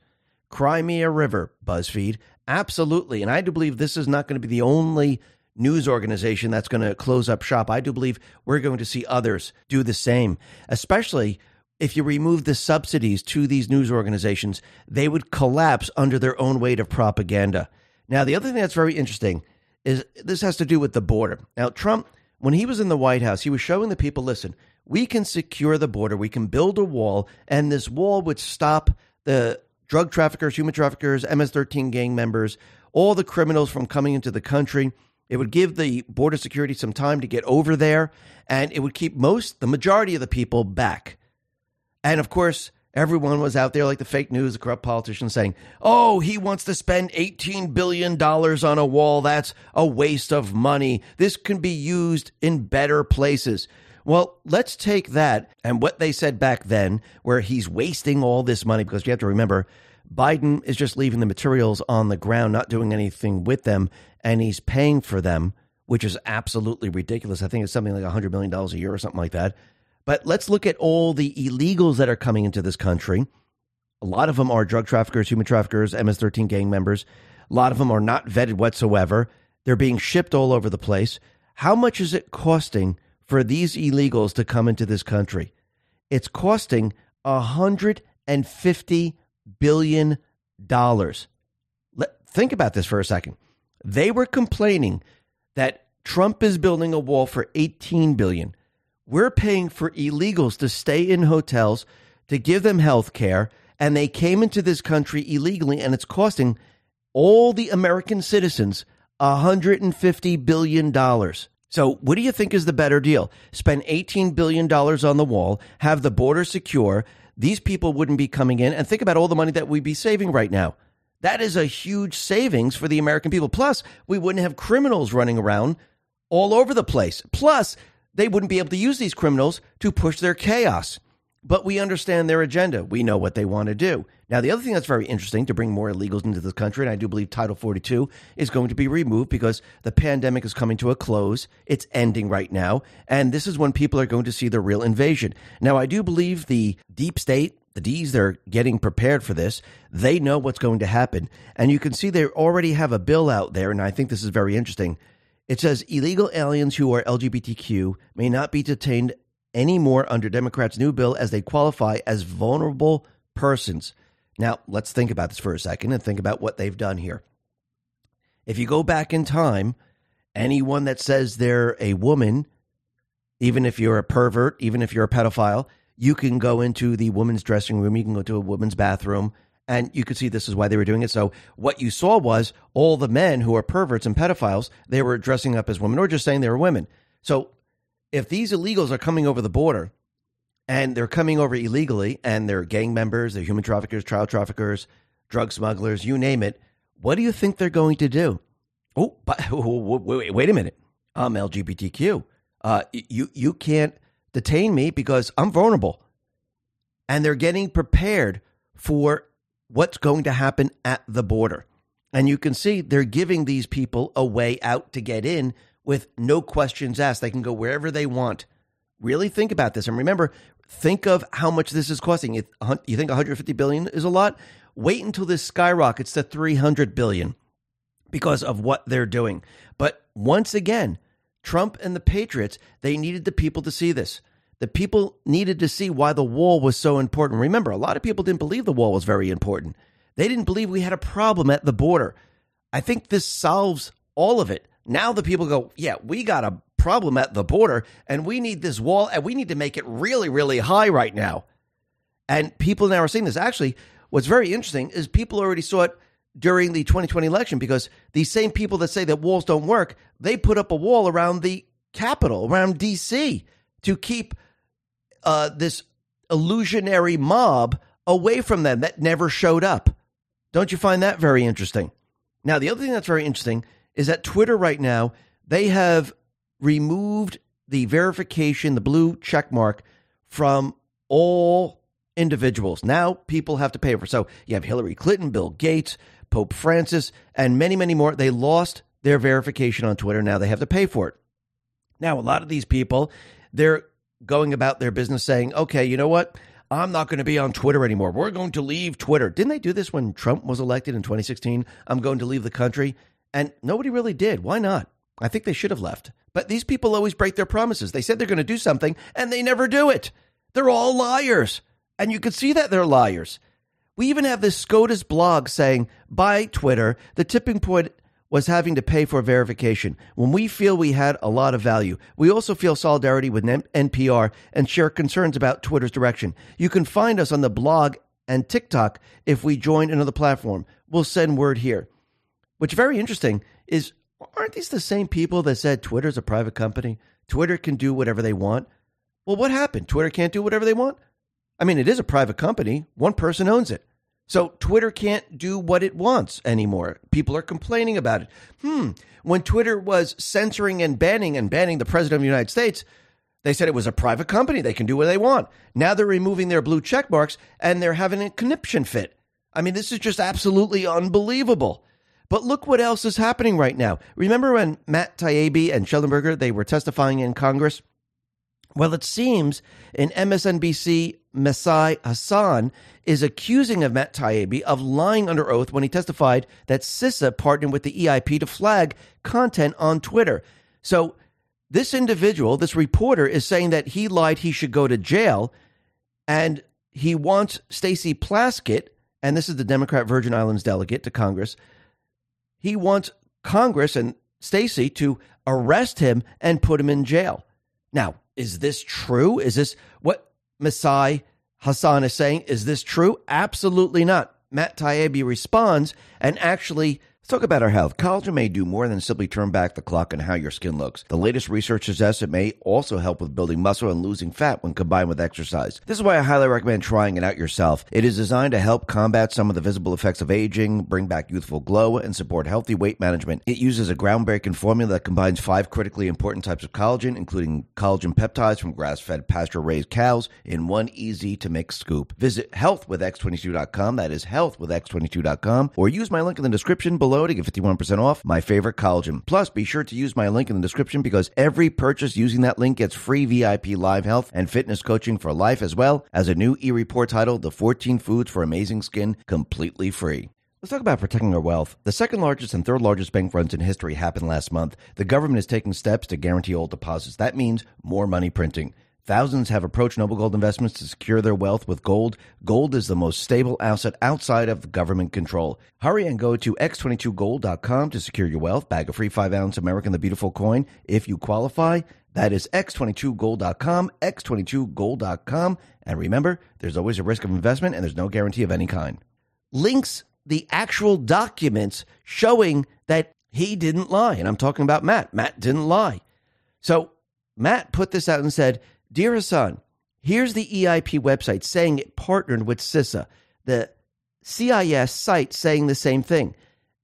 Cry me a river, BuzzFeed. Absolutely. And I do believe this is not going to be the only news organization that's going to close up shop. I do believe we're going to see others do the same, especially if you remove the subsidies to these news organizations, they would collapse under their own weight of propaganda. Now, the other thing that's very interesting is this has to do with the border. Now, Trump, when he was in the White House, he was showing the people listen, we can secure the border, we can build a wall, and this wall would stop the drug traffickers, human traffickers, MS 13 gang members, all the criminals from coming into the country. It would give the border security some time to get over there, and it would keep most, the majority of the people back. And of course, Everyone was out there like the fake news, the corrupt politicians saying, oh, he wants to spend $18 billion on a wall. That's a waste of money. This can be used in better places. Well, let's take that and what they said back then, where he's wasting all this money, because you have to remember, Biden is just leaving the materials on the ground, not doing anything with them, and he's paying for them, which is absolutely ridiculous. I think it's something like $100 million a year or something like that. But let's look at all the illegals that are coming into this country. A lot of them are drug traffickers, human traffickers, MS 13 gang members. A lot of them are not vetted whatsoever. They're being shipped all over the place. How much is it costing for these illegals to come into this country? It's costing $150 billion. Let, think about this for a second. They were complaining that Trump is building a wall for 18 billion. We're paying for illegals to stay in hotels, to give them health care, and they came into this country illegally, and it's costing all the American citizens $150 billion. So, what do you think is the better deal? Spend $18 billion on the wall, have the border secure. These people wouldn't be coming in, and think about all the money that we'd be saving right now. That is a huge savings for the American people. Plus, we wouldn't have criminals running around all over the place. Plus, they wouldn't be able to use these criminals to push their chaos. But we understand their agenda. We know what they want to do. Now, the other thing that's very interesting to bring more illegals into this country, and I do believe Title 42 is going to be removed because the pandemic is coming to a close. It's ending right now. And this is when people are going to see the real invasion. Now, I do believe the deep state, the D's, they're getting prepared for this. They know what's going to happen. And you can see they already have a bill out there, and I think this is very interesting it says illegal aliens who are LGBTQ may not be detained anymore under Democrats' new bill as they qualify as vulnerable persons. Now, let's think about this for a second and think about what they've done here. If you go back in time, anyone that says they're a woman, even if you're a pervert, even if you're a pedophile, you can go into the woman's dressing room, you can go to a woman's bathroom, and you could see this is why they were doing it. So what you saw was all the men who are perverts and pedophiles, they were dressing up as women or just saying they were women. So if these illegals are coming over the border and they're coming over illegally and they're gang members, they're human traffickers, child traffickers, drug smugglers, you name it, what do you think they're going to do? Oh, but wait, wait a minute. I'm LGBTQ. Uh, you you can't detain me because I'm vulnerable. And they're getting prepared for what's going to happen at the border. And you can see they're giving these people a way out to get in with no questions asked. They can go wherever they want. Really think about this. And remember, think of how much this is costing. You think 150 billion is a lot? Wait until this skyrockets to 300 billion because of what they're doing. But once again, Trump and the Patriots, they needed the people to see this the people needed to see why the wall was so important. Remember, a lot of people didn't believe the wall was very important. They didn't believe we had a problem at the border. I think this solves all of it. Now the people go, yeah, we got a problem at the border and we need this wall and we need to make it really, really high right now. And people now are seeing this. Actually, what's very interesting is people already saw it during the 2020 election because these same people that say that walls don't work, they put up a wall around the Capitol, around DC to keep uh, this illusionary mob away from them that never showed up. Don't you find that very interesting? Now, the other thing that's very interesting is that Twitter right now, they have removed the verification, the blue check mark from all individuals. Now people have to pay for. So you have Hillary Clinton, Bill Gates, Pope Francis, and many, many more. They lost their verification on Twitter. Now they have to pay for it. Now, a lot of these people, they're going about their business saying, okay, you know what? I'm not going to be on Twitter anymore. We're going to leave Twitter. Didn't they do this when Trump was elected in 2016? I'm going to leave the country. And nobody really did. Why not? I think they should have left. But these people always break their promises. They said they're going to do something and they never do it. They're all liars. And you can see that they're liars. We even have this SCOTUS blog saying, by Twitter, the tipping point was having to pay for verification. When we feel we had a lot of value, we also feel solidarity with NPR and share concerns about Twitter's direction. You can find us on the blog and TikTok if we join another platform. We'll send word here. What's very interesting is aren't these the same people that said Twitter's a private company? Twitter can do whatever they want. Well, what happened? Twitter can't do whatever they want? I mean, it is a private company, one person owns it. So Twitter can't do what it wants anymore. People are complaining about it. Hmm. When Twitter was censoring and banning and banning the president of the United States, they said it was a private company. They can do what they want. Now they're removing their blue check marks and they're having a conniption fit. I mean, this is just absolutely unbelievable. But look what else is happening right now. Remember when Matt Taibbi and Shellenberger, they were testifying in Congress? Well, it seems in MSNBC, Mehdi Hasan is accusing of Matt Taibbi of lying under oath when he testified that CISA partnered with the EIP to flag content on Twitter. So this individual, this reporter, is saying that he lied he should go to jail, and he wants Stacey Plaskett, and this is the Democrat Virgin Islands delegate to Congress. He wants Congress and Stacey to arrest him and put him in jail. Now, is this true? Is this what Mehdi Hasan is saying? Is this true? Absolutely not. Matt Taibbi responds and actually Let's talk about our health. Collagen may do more than simply turn back the clock on how your skin looks. The latest research suggests it may also help with building muscle and losing fat when combined with exercise. This is why I highly recommend trying it out yourself. It is designed to help combat some of the visible effects of aging, bring back youthful glow, and support healthy weight management. It uses a groundbreaking formula that combines five critically important types of collagen, including collagen peptides from grass-fed pasture-raised cows in one easy to mix scoop. Visit healthwithx22.com, that is healthwithx22.com, or use my link in the description below below to get 51% off my favorite collagen. Plus, be sure to use my link in the description because every purchase using that link gets free VIP live health and fitness coaching for life as well as a new e-report titled The 14 Foods for Amazing Skin completely free. Let's talk about protecting our wealth. The second largest and third largest bank runs in history happened last month. The government is taking steps to guarantee all deposits. That means more money printing. Thousands have approached Noble Gold Investments to secure their wealth with gold. Gold is the most stable asset outside of government control. Hurry and go to x22gold.com to secure your wealth. Bag a free 5 ounce American the Beautiful coin if you qualify. That is x22gold.com, x22gold.com. And remember, there's always a risk of investment and there's no guarantee of any kind. Links the actual documents showing that he didn't lie. And I'm talking about Matt. Matt didn't lie. So Matt put this out and said, Dear Hasan, here's the EIP website saying it partnered with CISA, the CIS site saying the same thing,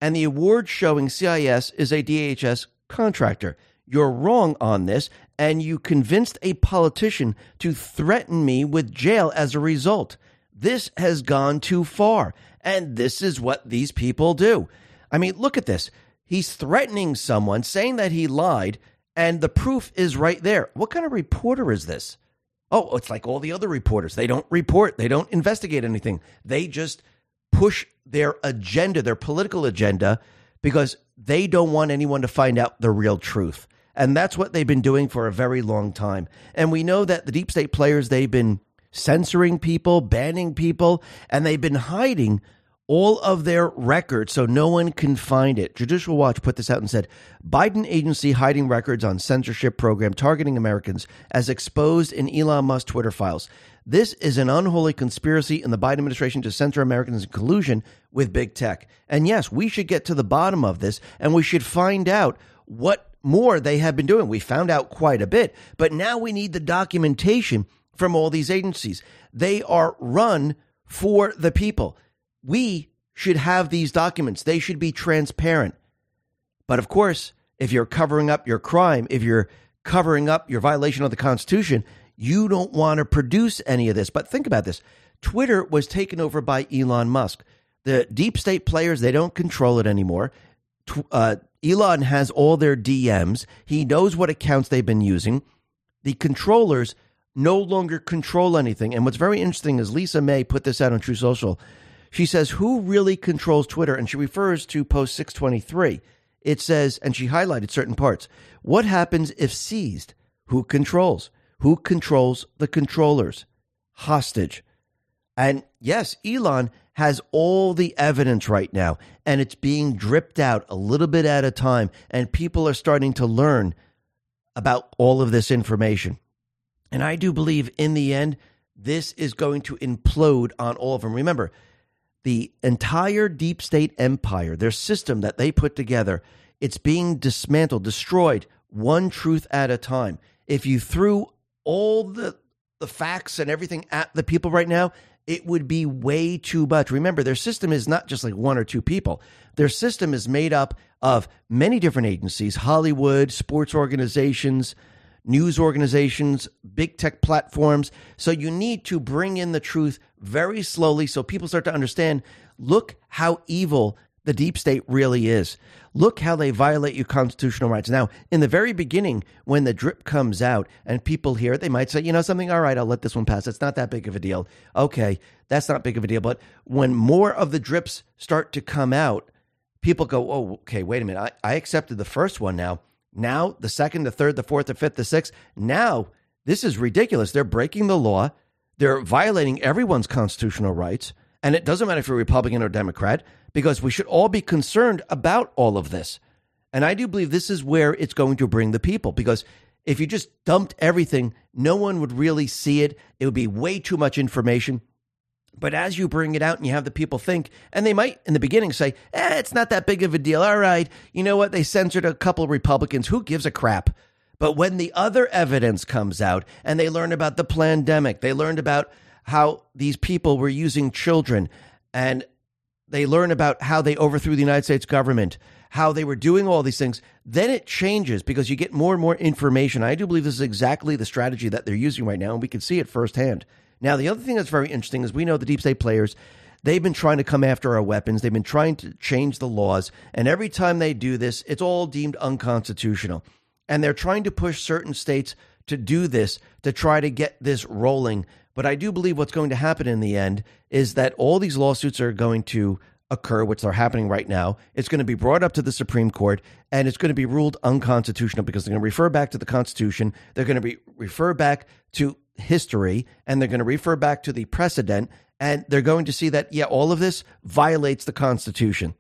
and the award showing CIS is a DHS contractor. You're wrong on this, and you convinced a politician to threaten me with jail as a result. This has gone too far, and this is what these people do. I mean, look at this. He's threatening someone, saying that he lied, and the proof is right there. What kind of reporter is this? Oh, it's like all the other reporters. They don't report, they don't investigate anything. They just push their agenda, their political agenda, because they don't want anyone to find out the real truth. And that's what they've been doing for a very long time. And we know that the deep state players, they've been censoring people, banning people, and they've been hiding all of their records so no one can find it. Judicial Watch put this out and said Biden agency hiding records on censorship program targeting Americans as exposed in Elon Musk Twitter files. This is an unholy conspiracy in the Biden administration to censor Americans in collusion with big tech. And yes, we should get to the bottom of this and we should find out what more they have been doing. We found out quite a bit, but now we need the documentation from all these agencies. They are run for the people we should have these documents. They should be transparent. But of course, if you're covering up your crime, if you're covering up your violation of the Constitution, you don't want to produce any of this. But think about this Twitter was taken over by Elon Musk. The deep state players, they don't control it anymore. Uh, Elon has all their DMs, he knows what accounts they've been using. The controllers no longer control anything. And what's very interesting is Lisa May put this out on Truth Social. She says, Who really controls Twitter? And she refers to post 623. It says, and she highlighted certain parts. What happens if seized? Who controls? Who controls the controllers? Hostage. And yes, Elon has all the evidence right now, and it's being dripped out a little bit at a time, and people are starting to learn about all of this information. And I do believe in the end, this is going to implode on all of them. Remember, the entire deep state empire, their system that they put together, it's being dismantled, destroyed, one truth at a time. If you threw all the the facts and everything at the people right now, it would be way too much. Remember, their system is not just like one or two people. Their system is made up of many different agencies Hollywood, sports organizations, news organizations, big tech platforms. So you need to bring in the truth very slowly so people start to understand look how evil the deep state really is. Look how they violate your constitutional rights. Now, in the very beginning, when the drip comes out and people hear it, they might say, you know, something, all right, I'll let this one pass. It's not that big of a deal. Okay, that's not big of a deal. But when more of the drips start to come out, people go, oh, okay, wait a minute. I, I accepted the first one now. Now, the second, the third, the fourth, the fifth, the sixth. Now, this is ridiculous. They're breaking the law. They're violating everyone's constitutional rights. And it doesn't matter if you're Republican or Democrat, because we should all be concerned about all of this. And I do believe this is where it's going to bring the people, because if you just dumped everything, no one would really see it. It would be way too much information. But as you bring it out and you have the people think, and they might in the beginning say, eh, it's not that big of a deal. All right. You know what? They censored a couple Republicans. Who gives a crap? But when the other evidence comes out and they learn about the pandemic, they learned about how these people were using children and they learn about how they overthrew the United States government, how they were doing all these things, then it changes because you get more and more information. I do believe this is exactly the strategy that they're using right now, and we can see it firsthand. Now, the other thing that's very interesting is we know the deep state players, they've been trying to come after our weapons. They've been trying to change the laws. And every time they do this, it's all deemed unconstitutional. And they're trying to push certain states to do this to try to get this rolling. But I do believe what's going to happen in the end is that all these lawsuits are going to occur, which are happening right now. It's going to be brought up to the Supreme Court and it's going to be ruled unconstitutional because they're going to refer back to the Constitution. They're going to be refer back to history and they're going to refer back to the precedent and they're going to see that, yeah, all of this violates the Constitution.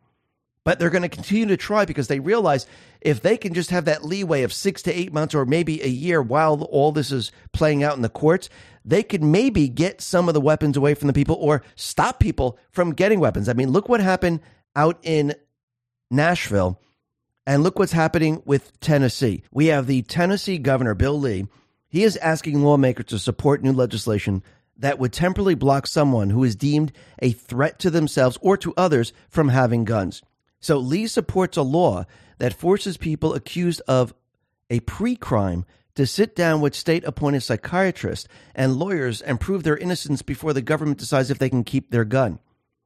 But they're going to continue to try because they realize if they can just have that leeway of six to eight months or maybe a year while all this is playing out in the courts, they could maybe get some of the weapons away from the people or stop people from getting weapons. I mean, look what happened out in Nashville and look what's happening with Tennessee. We have the Tennessee governor, Bill Lee, he is asking lawmakers to support new legislation that would temporarily block someone who is deemed a threat to themselves or to others from having guns. So Lee supports a law that forces people accused of a pre crime to sit down with state appointed psychiatrists and lawyers and prove their innocence before the government decides if they can keep their gun.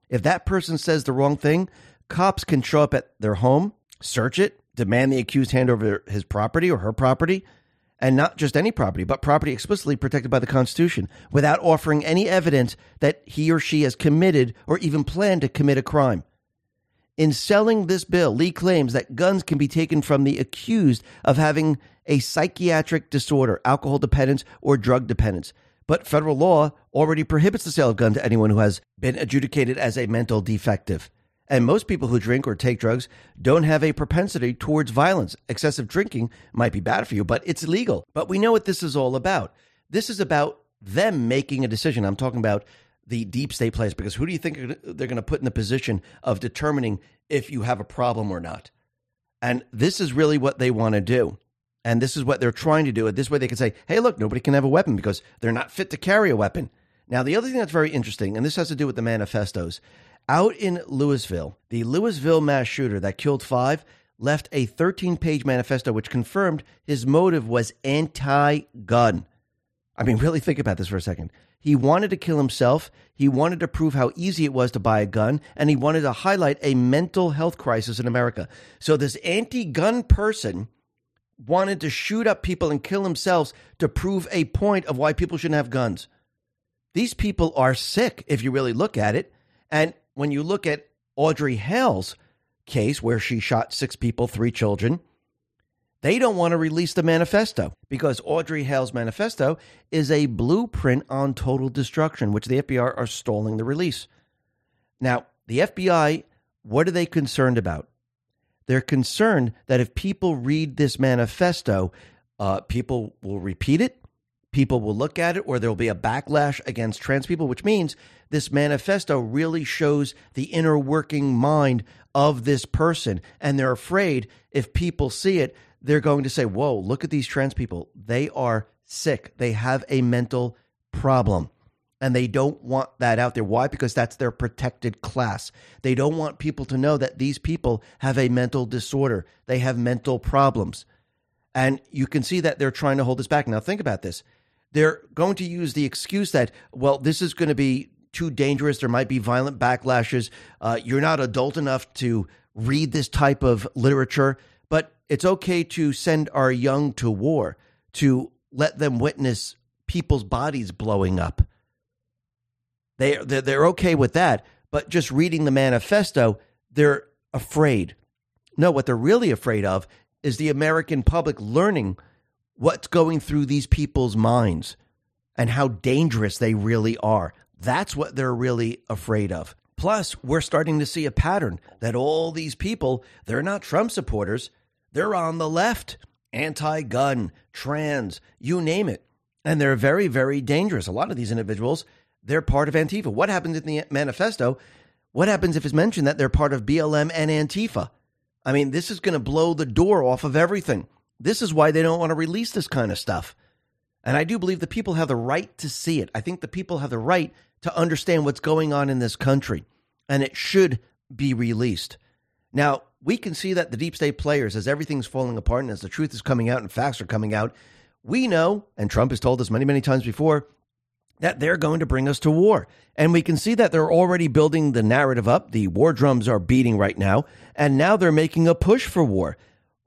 If that person says the wrong thing, cops can show up at their home, search it, demand the accused hand over his property or her property, and not just any property, but property explicitly protected by the Constitution, without offering any evidence that he or she has committed or even planned to commit a crime. In selling this bill, Lee claims that guns can be taken from the accused of having a psychiatric disorder, alcohol dependence, or drug dependence. But federal law already prohibits the sale of guns to anyone who has been adjudicated as a mental defective. And most people who drink or take drugs don't have a propensity towards violence. Excessive drinking might be bad for you, but it's legal. But we know what this is all about. This is about them making a decision. I'm talking about the deep state players because who do you think they're going to put in the position of determining if you have a problem or not? And this is really what they want to do. And this is what they're trying to do. This way they can say, hey, look, nobody can have a weapon because they're not fit to carry a weapon. Now, the other thing that's very interesting, and this has to do with the manifestos, out in Louisville, the Louisville mass shooter that killed five left a 13 page manifesto which confirmed his motive was anti gun. I mean, really think about this for a second. He wanted to kill himself. He wanted to prove how easy it was to buy a gun, and he wanted to highlight a mental health crisis in America. So, this anti gun person wanted to shoot up people and kill themselves to prove a point of why people shouldn't have guns. These people are sick if you really look at it. And when you look at Audrey Hale's case, where she shot six people, three children, they don't want to release the manifesto because Audrey Hale's manifesto is a blueprint on total destruction, which the FBI are stalling the release. Now, the FBI, what are they concerned about? They're concerned that if people read this manifesto, uh, people will repeat it, people will look at it, or there will be a backlash against trans people, which means this manifesto really shows the inner working mind of this person. And they're afraid if people see it, they're going to say, Whoa, look at these trans people. They are sick. They have a mental problem. And they don't want that out there. Why? Because that's their protected class. They don't want people to know that these people have a mental disorder, they have mental problems. And you can see that they're trying to hold this back. Now, think about this. They're going to use the excuse that, well, this is going to be too dangerous. There might be violent backlashes. Uh, you're not adult enough to read this type of literature, but it's okay to send our young to war, to let them witness people's bodies blowing up they they're, they're okay with that, but just reading the manifesto, they're afraid. No, what they're really afraid of is the American public learning what's going through these people's minds and how dangerous they really are. That's what they're really afraid of. Plus, we're starting to see a pattern that all these people, they're not Trump supporters. They're on the left, anti gun, trans, you name it. And they're very, very dangerous. A lot of these individuals they're part of Antifa. What happens in the manifesto? What happens if it's mentioned that they're part of BLM and Antifa? I mean, this is going to blow the door off of everything. This is why they don't want to release this kind of stuff. And I do believe the people have the right to see it. I think the people have the right to understand what's going on in this country, and it should be released. Now, we can see that the deep state players, as everything's falling apart and as the truth is coming out and facts are coming out, we know, and Trump has told us many, many times before, that they're going to bring us to war. And we can see that they're already building the narrative up. The war drums are beating right now. And now they're making a push for war.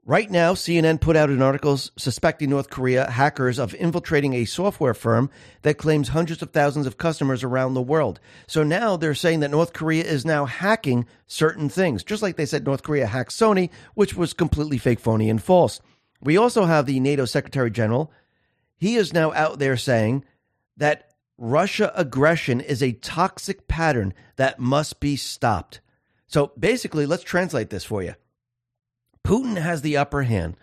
Right now, CNN put out an article suspecting North Korea hackers of infiltrating a software firm that claims hundreds of thousands of customers around the world. So now they're saying that North Korea is now hacking certain things, just like they said North Korea hacked Sony, which was completely fake, phony, and false. We also have the NATO Secretary General. He is now out there saying that Russia aggression is a toxic pattern that must be stopped. So basically, let's translate this for you. Putin has the upper hand.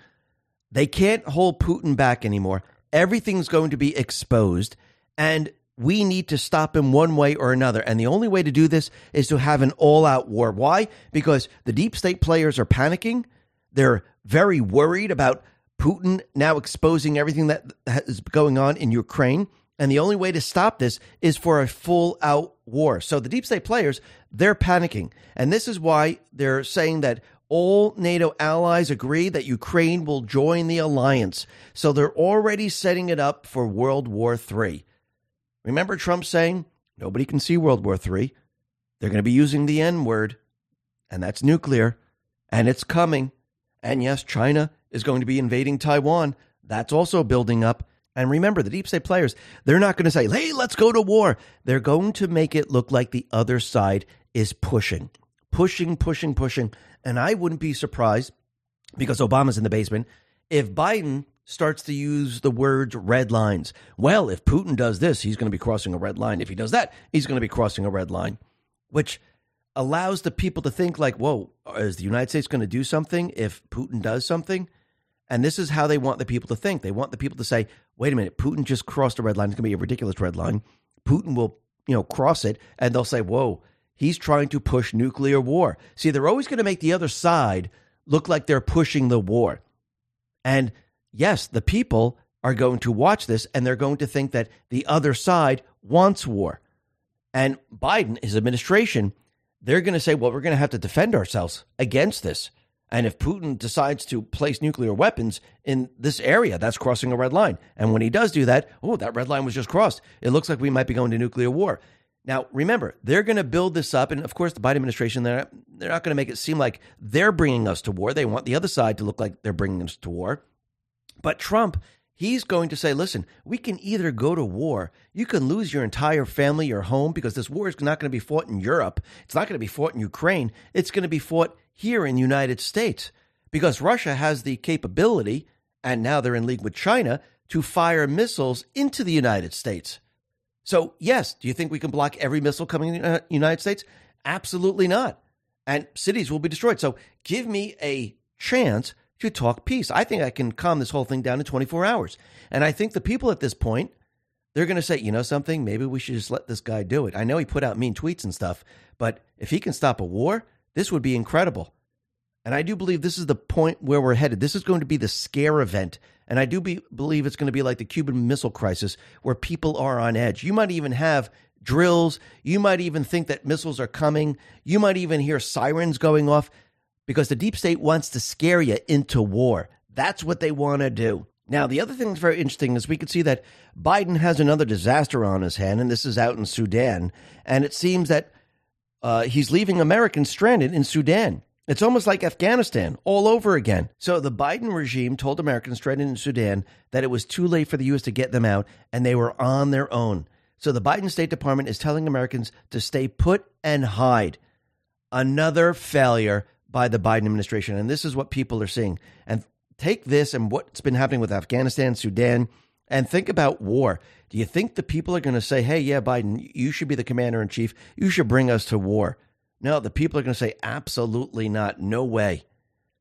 They can't hold Putin back anymore. Everything's going to be exposed, and we need to stop him one way or another. And the only way to do this is to have an all out war. Why? Because the deep state players are panicking. They're very worried about Putin now exposing everything that is going on in Ukraine. And the only way to stop this is for a full out war. So the deep state players, they're panicking. And this is why they're saying that all NATO allies agree that Ukraine will join the alliance. So they're already setting it up for World War III. Remember Trump saying nobody can see World War III? They're going to be using the N word, and that's nuclear, and it's coming. And yes, China is going to be invading Taiwan. That's also building up. And remember, the deep state players, they're not going to say, hey, let's go to war. They're going to make it look like the other side is pushing, pushing, pushing, pushing. And I wouldn't be surprised because Obama's in the basement if Biden starts to use the words red lines. Well, if Putin does this, he's going to be crossing a red line. If he does that, he's going to be crossing a red line, which allows the people to think like, whoa, is the United States going to do something if Putin does something? And this is how they want the people to think. They want the people to say, wait a minute, Putin just crossed a red line. It's going to be a ridiculous red line. Putin will, you know, cross it and they'll say, whoa, he's trying to push nuclear war. See, they're always going to make the other side look like they're pushing the war. And yes, the people are going to watch this and they're going to think that the other side wants war. And Biden, his administration, they're going to say, well, we're going to have to defend ourselves against this. And if Putin decides to place nuclear weapons in this area, that's crossing a red line. And when he does do that, oh, that red line was just crossed. It looks like we might be going to nuclear war. Now, remember, they're going to build this up. And of course, the Biden administration, they're, they're not going to make it seem like they're bringing us to war. They want the other side to look like they're bringing us to war. But Trump He's going to say, listen, we can either go to war, you can lose your entire family, your home, because this war is not going to be fought in Europe. It's not going to be fought in Ukraine. It's going to be fought here in the United States because Russia has the capability, and now they're in league with China, to fire missiles into the United States. So, yes, do you think we can block every missile coming in the uh, United States? Absolutely not. And cities will be destroyed. So, give me a chance to talk peace. I think I can calm this whole thing down in 24 hours. And I think the people at this point, they're going to say, you know something, maybe we should just let this guy do it. I know he put out mean tweets and stuff, but if he can stop a war, this would be incredible. And I do believe this is the point where we're headed. This is going to be the scare event And I do be, believe it's going to be like the Cuban Missile Crisis, where people are on edge. You might even have drills. You might even think that missiles are coming. You might even hear sirens going off because the deep state wants to scare you into war. That's what they want to do. Now, the other thing that's very interesting is we can see that Biden has another disaster on his hand, and this is out in Sudan. And it seems that uh, he's leaving Americans stranded in Sudan. It's almost like Afghanistan all over again. So the Biden regime told Americans stranded in Sudan that it was too late for the U.S. to get them out, and they were on their own. So the Biden State Department is telling Americans to stay put and hide. Another failure by the Biden administration. And this is what people are seeing. And take this and what's been happening with Afghanistan, Sudan, and think about war. Do you think the people are going to say, hey, yeah, Biden, you should be the commander in chief. You should bring us to war? No, the people are going to say, absolutely not. No way.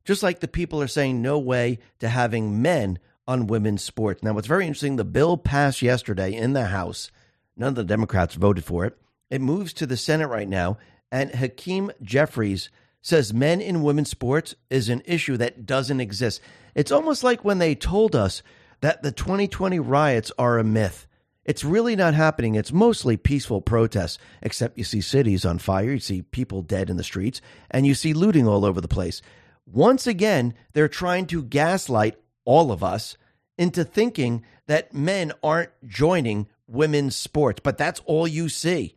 Just like the people are saying no way to having men on women's sports. Now, what's very interesting, the bill passed yesterday in the House. None of the Democrats voted for it. It moves to the Senate right now, and Hakeem Jeffries says men in women's sports is an issue that doesn't exist. It's almost like when they told us that the 2020 riots are a myth. It's really not happening. It's mostly peaceful protests, except you see cities on fire, you see people dead in the streets, and you see looting all over the place. Once again, they're trying to gaslight all of us into thinking that men aren't joining women's sports, but that's all you see.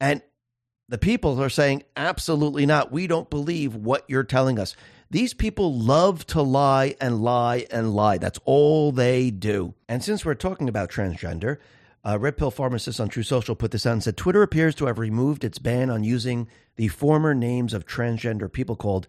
And the people are saying, absolutely not. We don't believe what you're telling us. These people love to lie and lie and lie. That's all they do. And since we're talking about transgender, uh, Red Pill Pharmacist on Truth Social put this out and said Twitter appears to have removed its ban on using the former names of transgender people called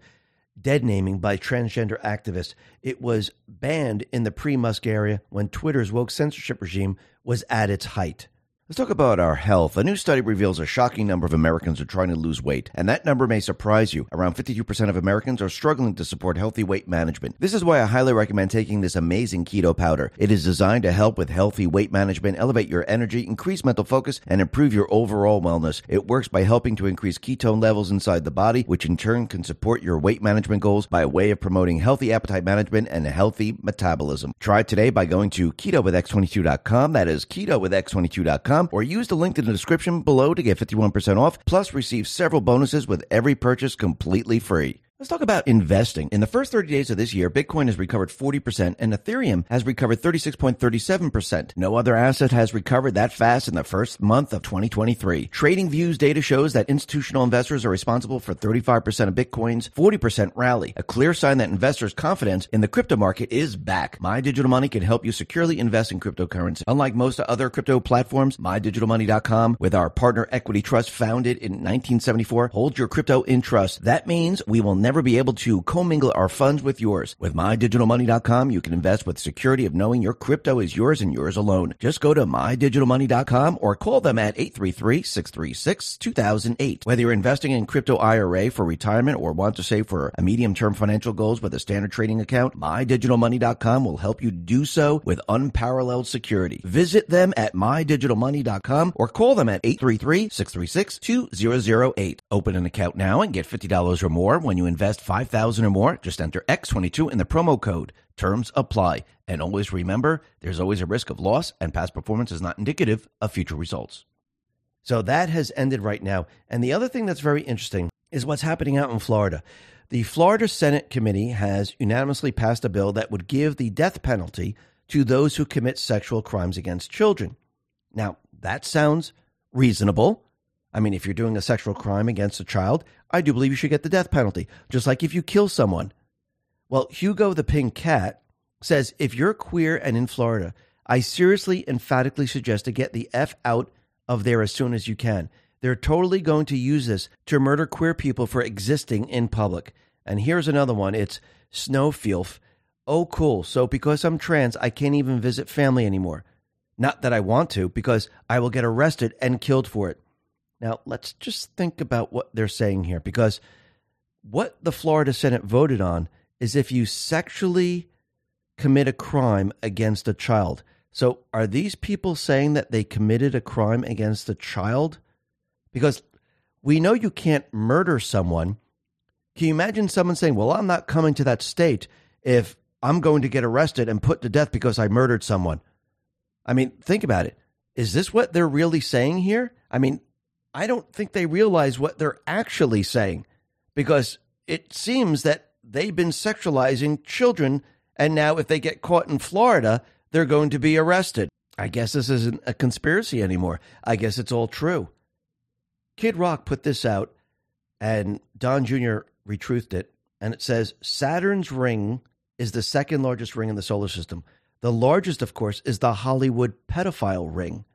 dead naming by transgender activists. It was banned in the pre Musk area when Twitter's woke censorship regime was at its height. Let's talk about our health. A new study reveals a shocking number of Americans are trying to lose weight, and that number may surprise you. Around 52% of Americans are struggling to support healthy weight management. This is why I highly recommend taking this amazing keto powder. It is designed to help with healthy weight management, elevate your energy, increase mental focus, and improve your overall wellness. It works by helping to increase ketone levels inside the body, which in turn can support your weight management goals by way of promoting healthy appetite management and healthy metabolism. Try it today by going to keto with ketowithx22.com. That is ketowithx22.com or use the link in the description below to get 51% off, plus receive several bonuses with every purchase completely free. Let's talk about investing. In the first 30 days of this year, Bitcoin has recovered 40% and Ethereum has recovered 36.37%. No other asset has recovered that fast in the first month of 2023. Trading Views data shows that institutional investors are responsible for 35% of Bitcoin's 40% rally, a clear sign that investors' confidence in the crypto market is back. My Digital Money can help you securely invest in cryptocurrency. Unlike most other crypto platforms, MyDigitalMoney.com, with our partner Equity Trust founded in 1974, holds your crypto in trust. That means we will never be able to commingle our funds with yours. With MyDigitalMoney.com, you can invest with security of knowing your crypto is yours and yours alone. Just go to MyDigitalMoney.com or call them at 833-636-2008. Whether you're investing in crypto IRA for retirement or want to save for a medium-term financial goals with a standard trading account, MyDigitalMoney.com will help you do so with unparalleled security. Visit them at MyDigitalMoney.com or call them at 833-636-2008. Open an account now and get $50 or more when you invest invest 5000 or more, just enter X22 in the promo code. Terms apply. And always remember, there's always a risk of loss, and past performance is not indicative of future results. So that has ended right now. And the other thing that's very interesting is what's happening out in Florida. The Florida Senate committee has unanimously passed a bill that would give the death penalty to those who commit sexual crimes against children. Now, that sounds reasonable. I mean, if you're doing a sexual crime against a child, I do believe you should get the death penalty, just like if you kill someone. Well, Hugo the Pink Cat says if you're queer and in Florida, I seriously, emphatically suggest to get the F out of there as soon as you can. They're totally going to use this to murder queer people for existing in public. And here's another one it's Snowfielf. Oh, cool. So because I'm trans, I can't even visit family anymore. Not that I want to, because I will get arrested and killed for it. Now, let's just think about what they're saying here because what the Florida Senate voted on is if you sexually commit a crime against a child. So, are these people saying that they committed a crime against a child? Because we know you can't murder someone. Can you imagine someone saying, Well, I'm not coming to that state if I'm going to get arrested and put to death because I murdered someone. I mean, think about it. Is this what they're really saying here? I mean, I don't think they realize what they're actually saying because it seems that they've been sexualizing children. And now, if they get caught in Florida, they're going to be arrested. I guess this isn't a conspiracy anymore. I guess it's all true. Kid Rock put this out, and Don Jr. retruthed it, and it says Saturn's ring is the second largest ring in the solar system. The largest, of course, is the Hollywood pedophile ring.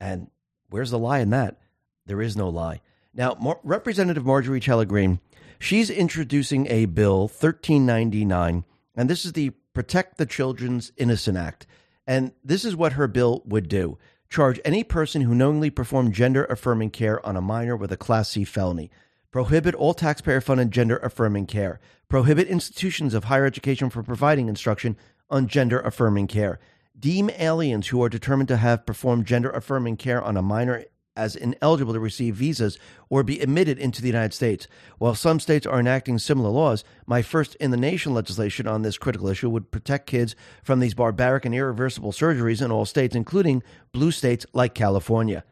And where's the lie in that? There is no lie. Now, Mar- Representative Marjorie Taylor Greene, she's introducing a bill, 1399, and this is the Protect the Children's Innocent Act. And this is what her bill would do charge any person who knowingly performed gender affirming care on a minor with a Class C felony. Prohibit all taxpayer funded gender affirming care. Prohibit institutions of higher education from providing instruction on gender affirming care. Deem aliens who are determined to have performed gender affirming care on a minor as ineligible to receive visas or be admitted into the United States. While some states are enacting similar laws, my first in the nation legislation on this critical issue would protect kids from these barbaric and irreversible surgeries in all states, including blue states like California.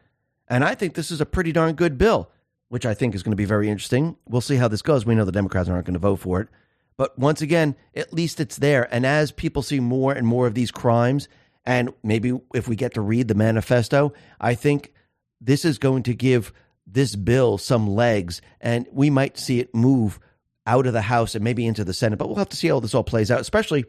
And I think this is a pretty darn good bill, which I think is going to be very interesting. We'll see how this goes. We know the Democrats aren't going to vote for it. But once again, at least it's there. And as people see more and more of these crimes, and maybe if we get to read the manifesto, I think this is going to give this bill some legs, and we might see it move out of the House and maybe into the Senate. But we'll have to see how this all plays out, especially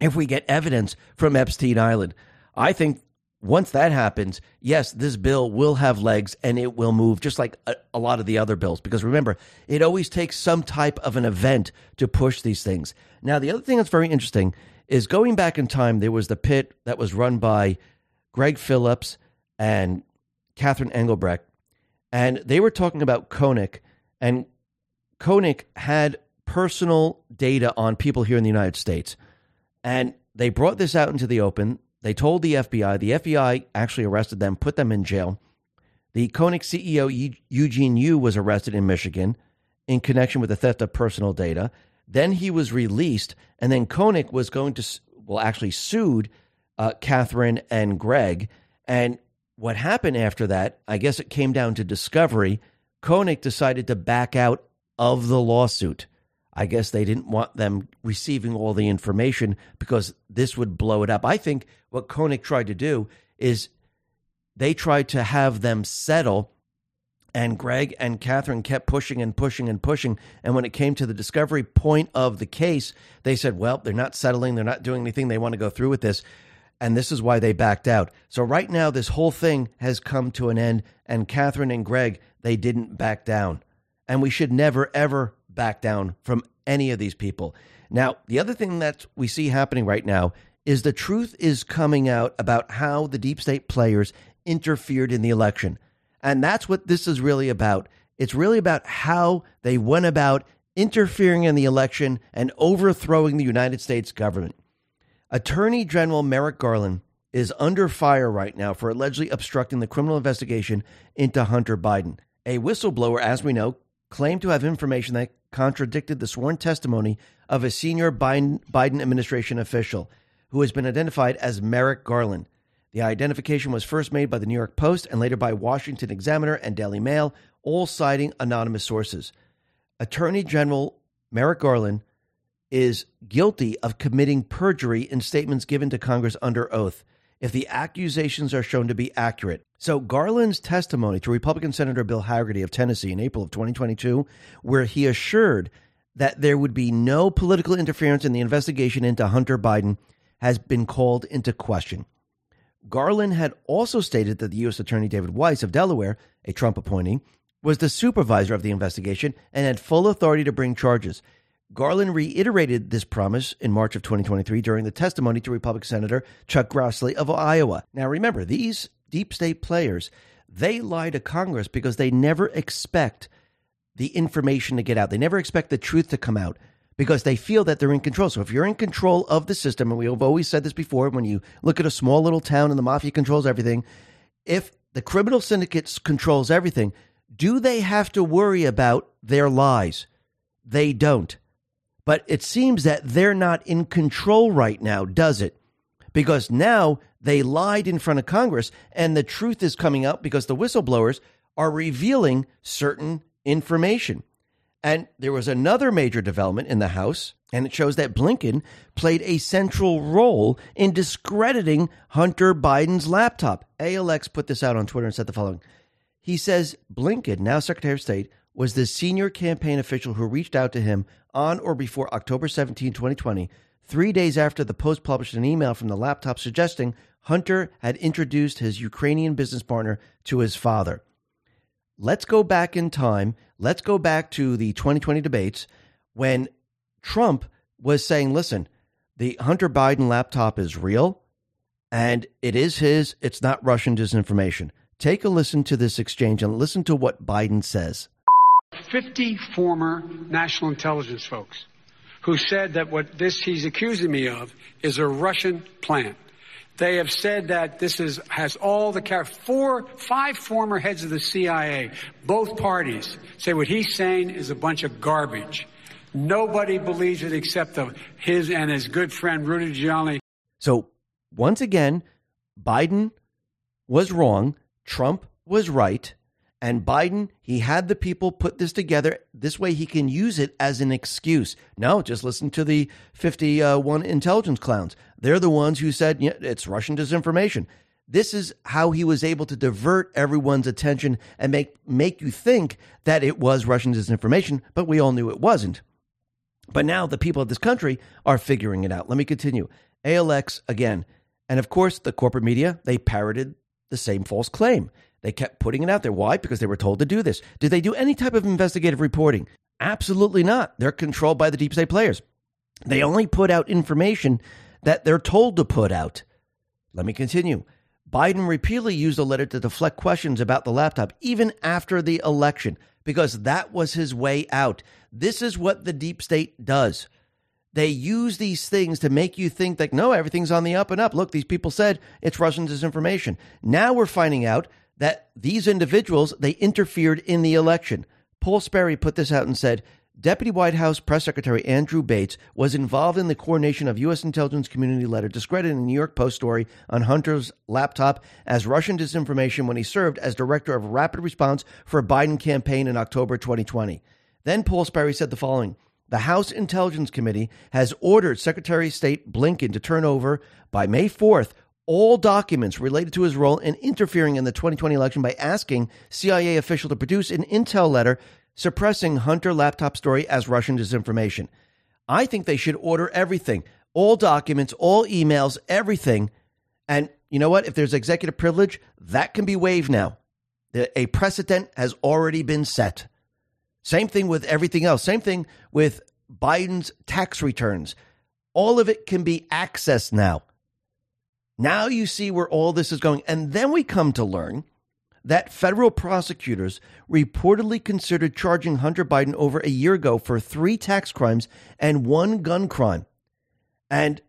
if we get evidence from Epstein Island. I think once that happens, yes, this bill will have legs and it will move just like a, a, lot of the other bills. Because remember, it always takes some type of an event to push these things. Now, the other thing that's very interesting is going back in time, there was the pit that was run by Greg Phillips and Catherine Engelbrecht, and they were talking about Konnech, and Konnech had personal data on people here in the United States. And they brought this out into the open. They told the FBI. The FBI actually arrested them, put them in jail. The Konnech CEO, Eugene Yu, was arrested in Michigan in connection with the theft of personal data. Then he was released, and then Konnech was going to, well, actually sued uh, Catherine and Greg. And what happened after that, I guess it came down to discovery. Konnech decided to back out of the lawsuit. I guess they didn't want them receiving all the information because this would blow it up. I think what Konnech tried to do is they tried to have them settle, and Greg and Catherine kept pushing and pushing and pushing. And when it came to the discovery point of the case, they said, well, they're not settling, they're not doing anything, they want to go through with this and this is why they backed out. So right now, this whole thing has come to an end, and Catherine and Greg, they didn't back down. And we should never, ever back down from any of these people. Now, the other thing that we see happening right now is the truth is coming out about how the deep state players interfered in the election. And that's what this is really about. It's really about how they went about interfering in the election and overthrowing the United States government. Attorney General Merrick Garland is under fire right now for allegedly obstructing the criminal investigation into Hunter Biden. A whistleblower, as we know, claimed to have information that contradicted the sworn testimony of a senior Biden, administration official who has been identified as Merrick Garland. The identification was first made by the New York Post and later by Washington Examiner and Daily Mail, all citing anonymous sources. Attorney General Merrick Garland is guilty of committing perjury in statements given to Congress under oath if the accusations are shown to be accurate. So, Garland's testimony to Republican Senator Bill Hagerty of Tennessee in April of 2022, where he assured that there would be no political interference in the investigation into Hunter Biden, has been called into question. Garland had also stated that the U.S. Attorney David Weiss of Delaware, a Trump appointee, was the supervisor of the investigation and had full authority to bring charges. Garland reiterated this promise in March of 2023 during the testimony to Republican Senator Chuck Grassley of Iowa. Now, remember, these deep state players, they lie to Congress because they never expect the information to get out. They never expect the truth to come out because they feel that they're in control. So if you're in control of the system, and we have always said this before, when you look at a small little town and the mafia controls everything, if the criminal syndicates controls everything, do they have to worry about their lies? They don't. But it seems that they're not in control right now, does it? Because now they lied in front of Congress and the truth is coming out because the whistleblowers are revealing certain information. And there was another major development in the House, and it shows that Blinken played a central role in discrediting Hunter Biden's laptop. ALX put this out on Twitter and said the following He says Blinken, now Secretary of State, was the senior campaign official who reached out to him on or before October 17, 2020, three days after the Post published an email from the laptop suggesting Hunter had introduced his Ukrainian business partner to his father. Let's go back in time. Let's go back to the 2020 debates when Trump was saying, listen, the Hunter Biden laptop is real and it is his. It's not Russian disinformation. Take a listen to this exchange and listen to what Biden says. 50 former national intelligence folks who said that what this he's accusing me of is a Russian plan. They have said that this is, has all the character. Four, five former heads of the CIA, both parties, say what he's saying is a bunch of garbage. Nobody believes it except the, his and his good friend Rudy Giuliani. So once again, Biden was wrong. Trump was right. And Biden, he had the people put this together. This way he can use it as an excuse. No, just listen to the 51 intelligence clowns. They're the ones who said yeah, it's Russian disinformation. This is how he was able to divert everyone's attention and make, make you think that it was Russian disinformation, but we all knew it wasn't. But now the people of this country are figuring it out. Let me continue. ALX again. And of course, the corporate media, they parroted the same false claim. They kept putting it out there. Why? Because they were told to do this. Did they do any type of investigative reporting? Absolutely not. They're controlled by the deep state players. They only put out information that they're told to put out. Let me continue. Biden repeatedly used a letter to deflect questions about the laptop, even after the election, because that was his way out. This is what the deep state does. They use these things to make you think that, no, everything's on the up and up. Look, these people said it's Russian disinformation. Now we're finding out that these individuals they interfered in the election. Paul Sperry put this out and said Deputy White House Press Secretary Andrew Bates was involved in the coordination of U.S. intelligence community letter discrediting the New York Post story on Hunter's laptop as Russian disinformation when he served as director of rapid response for a Biden campaign in October 2020. Then Paul Sperry said the following. The House Intelligence Committee has ordered Secretary of State Blinken to turn over by May 4th all documents related to his role in interfering in the 2020 election by asking CIA official to produce an intel letter suppressing Hunter laptop story as Russian disinformation. I think they should order everything, all documents, all emails, everything. And you know what? If there's executive privilege, that can be waived now. A precedent has already been set. Same thing with everything else. Same thing with Biden's tax returns. All of it can be accessed now. Now you see where all this is going. And then we come to learn that federal prosecutors reportedly considered charging Hunter Biden over a year ago for three tax crimes and one gun crime. And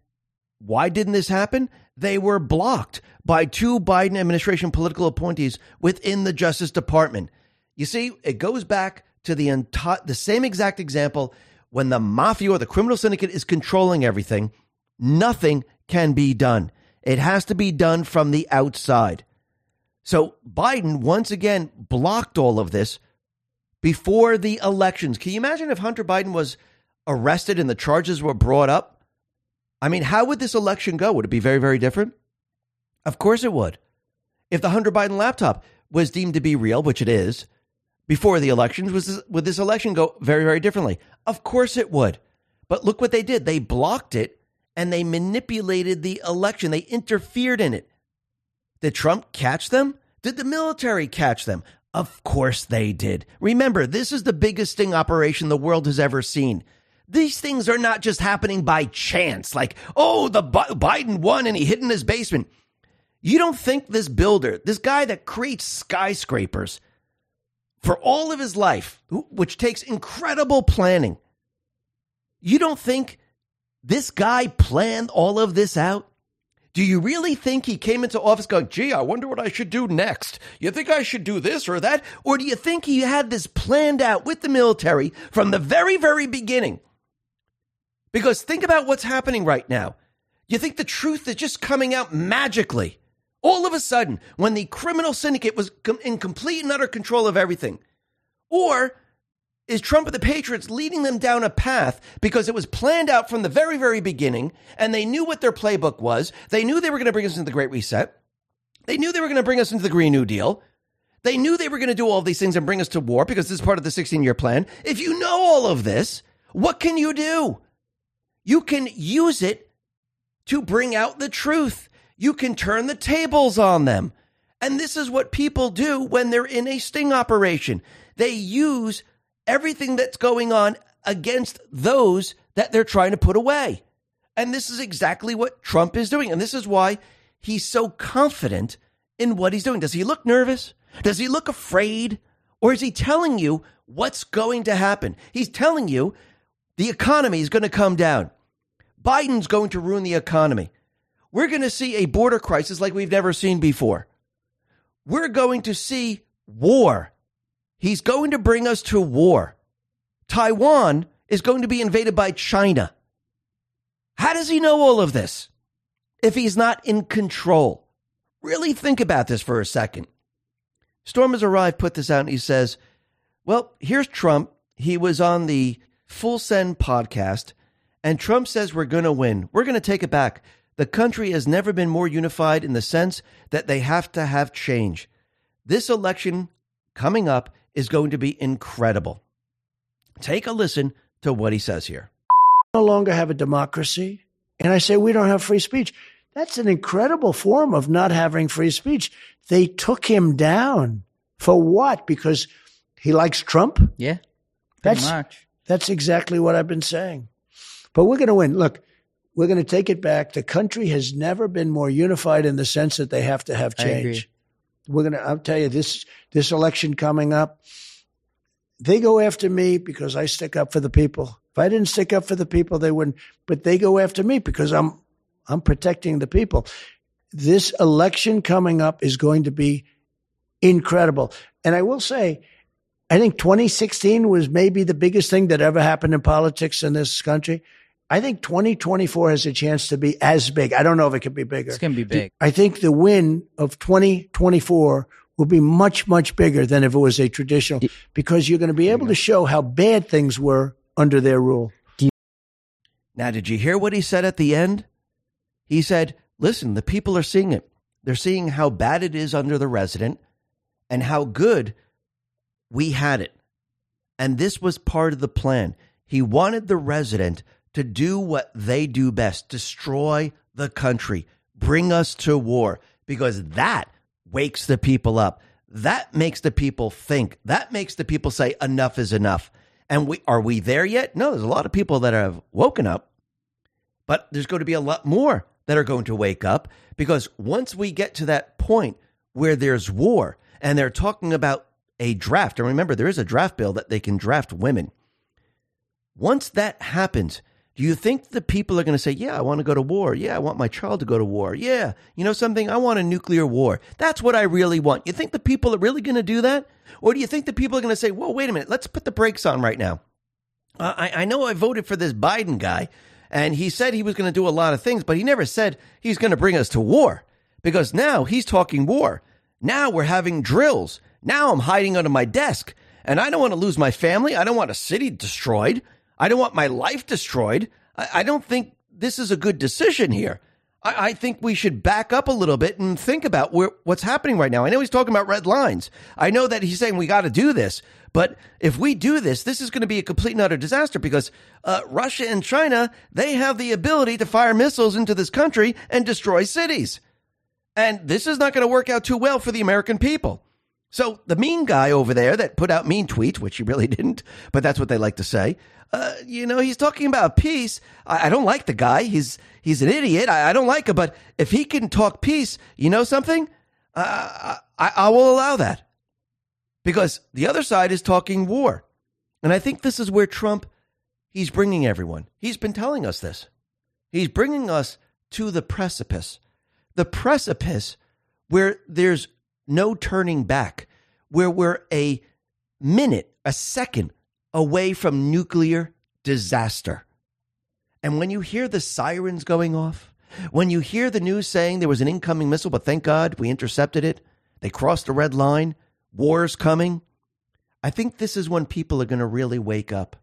why didn't this happen? They were blocked by two Biden administration political appointees within the Justice Department. You see, it goes back to the enti- the same exact example when the mafia or the criminal syndicate is controlling everything, nothing can be done. It has to be done from the outside. So Biden once again blocked all of this before the elections. Can you imagine if Hunter Biden was arrested and the charges were brought up? I mean, how would this election go? Would it be very, very different? Of course it would. If the Hunter Biden laptop was deemed to be real, which it is, before the elections, was this, would this election go very, very differently? Of course it would. But look what they did. They blocked it and they manipulated the election. They interfered in it. Did Trump catch them? Did the military catch them? Of course they did. Remember, this is the biggest sting operation the world has ever seen. These things are not just happening by chance, like, oh, the Biden won and he hid in his basement. You don't think this builder, this guy that creates skyscrapers for all of his life, which takes incredible planning, you don't think this guy planned all of this out? Do you really think he came into office going, gee, I wonder what I should do next? You think I should do this or that? Or do you think he had this planned out with the military from the very, very beginning? Because think about what's happening right now. You think the truth is just coming out magically. All of a sudden, when the criminal syndicate was in complete and utter control of everything. Or is Trump and the Patriots leading them down a path because it was planned out from the very, very beginning and they knew what their playbook was? They knew they were going to bring us into the Great Reset. They knew they were going to bring us into the Green New Deal. They knew they were going to do all these things and bring us to war because this is part of the 16 year plan. If you know all of this, what can you do? You can use it to bring out the truth. You can turn the tables on them. And this is what people do when they're in a sting operation. They use everything that's going on against those that they're trying to put away. And this is exactly what Trump is doing. And this is why he's so confident in what he's doing. Does he look nervous? Does he look afraid? Or is he telling you what's going to happen? He's telling you the economy is going to come down. Biden's going to ruin the economy. We're going to see a border crisis like we've never seen before. We're going to see war. He's going to bring us to war. Taiwan is going to be invaded by China. How does he know all of this if he's not in control? Really think about this for a second. Storm has arrived, put this out, and he says, Well, here's Trump. He was on the Full Send podcast, and Trump says we're going to win. We're going to take it back. The country has never been more unified in the sense that they have to have change. This election coming up is going to be incredible. Take a listen to what he says here. No longer have a democracy. And I say we don't have free speech. That's an incredible form of not having free speech. They took him down for what? Because he likes Trump? Yeah. That's much. That's exactly what I've been saying. But we're going to win. Look, we're going to take it back. The country has never been more unified in the sense that they have to have change. We're going to I'll tell you this this election coming up they go after me because I stick up for the people. If I didn't stick up for the people, they wouldn't. But they go after me because I'm I'm protecting the people. This election coming up is going to be incredible. And I will say, I think 2016 was maybe the biggest thing that ever happened in politics in this country. I think 2024 has a chance to be as big. I don't know if it could be bigger. It's going to be big. I think the win of 2024 will be much, much bigger than if it was a traditional, because you're going to be able to show how bad things were under their rule. Now, did you hear what he said at the end? He said, listen, the people are seeing it. They're seeing how bad it is under the resident and how good we had it. And this was part of the plan. He wanted the resident to do what they do best destroy the country, bring us to war, because that wakes the people up. That makes the people think. That makes the people say enough is enough. And we are we there yet? No, there's a lot of people that have woken up, but there's going to be a lot more that are going to wake up because once we get to that point where there's war and they're talking about a draft, and remember there is a draft bill that they can draft women. Once that happens, do you think the people are going to say, Yeah, I want to go to war. Yeah, I want my child to go to war. Yeah, you know something? I want a nuclear war. That's what I really want. You think the people are really going to do that? Or do you think the people are going to say, Well, wait a minute, let's put the brakes on right now? Uh, I, I know I voted for this Biden guy, and he said he was going to do a lot of things, but he never said he's going to bring us to war because now he's talking war. Now we're having drills. Now I'm hiding under my desk, and I don't want to lose my family. I don't want a city destroyed. I don't want my life destroyed. I, I don't think this is a good decision here. I, I, think we should back up a little bit and think about where, what's happening right now. I know he's talking about red lines. I know that he's saying we got to do this. But if we do this, this is going to be a complete and utter disaster because uh, Russia and China, they have the ability to fire missiles into this country and destroy cities. And this is not going to work out too well for the American people. So the mean guy over there that put out mean tweets, which he really didn't, but that's what they like to say, uh, you know, he's talking about peace. I, I, don't like the guy. He's he's an idiot. I, I, don't like him. But if he can talk peace, you know something? Uh, I, I will allow that because the other side is talking war, and I think this is where Trump he's bringing everyone. He's been telling us this. He's bringing us to the precipice, the precipice where there's no turning back, where we're a minute, a second away from nuclear disaster. And when you hear the sirens going off, when you hear the news saying there was an incoming missile, but thank God we intercepted it, they crossed the red line, war's coming, I think this is when people are going to really wake up.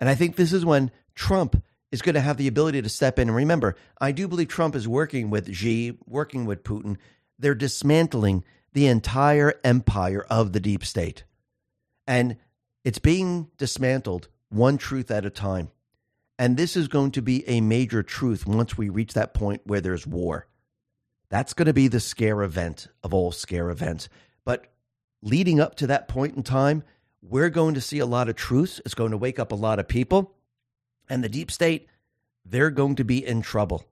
And I think this is when Trump is going to have the ability to step in. And remember, I do believe Trump is working with Xi, working with Putin. They're dismantling the entire empire of the deep state. And it's being dismantled one truth at a time. And this is going to be a major truth once we reach that point where there's war. That's going to be the scare event of all scare events. But leading up to that point in time, we're going to see a lot of truths. It's going to wake up a lot of people. And the deep state, they're going to be in trouble.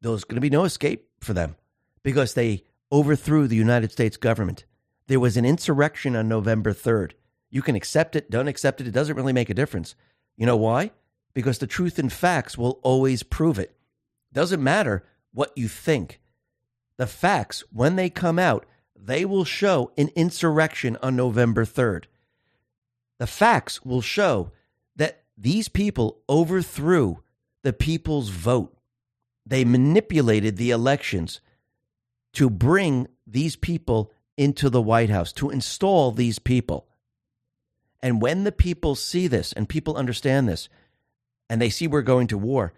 There's going to be no escape for them because they overthrew the United States government. There was an insurrection on November 3rd. You can accept it, don't accept it, it doesn't really make a difference. You know why? Because the truth and facts will always prove it. Doesn't matter what you think. The facts, when they come out, they will show an insurrection on November 3rd. The facts will show that these people overthrew the people's vote. They manipulated the elections to bring these people into the White House, to install these people. And when the people see this and people understand this and they see we're going to war,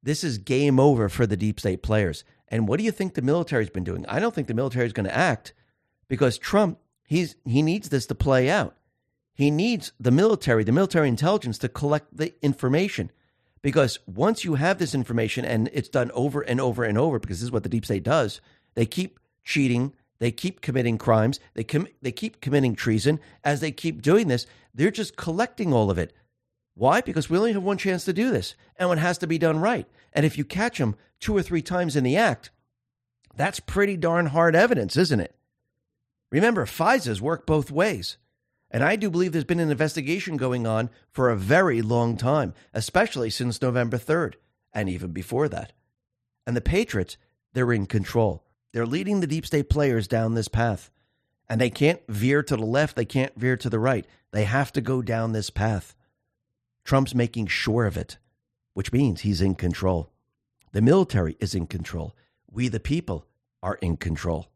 this is game over for the deep state players. And what do you think the military's been doing? I don't think the military is going to act because Trump, he's he needs this to play out. He needs the military, the military intelligence to collect the information. Because once you have this information and it's done over and over and over, because this is what the deep state does, they keep cheating, they keep committing crimes, they com- they keep committing treason. As they keep doing this, they're just collecting all of it. Why? Because we only have one chance to do this, and it has to be done right. And if you catch them two or three times in the act, that's pretty darn hard evidence, isn't it? Remember, FISA's work both ways. And I do believe there's been an investigation going on for a very long time, especially since November 3rd, and even before that. And the Patriots, they're in control. They're leading the deep state players down this path. And they can't veer to the left, they can't veer to the right. They have to go down this path. Trump's making sure of it, which means he's in control. The military is in control. We, the people, are in control.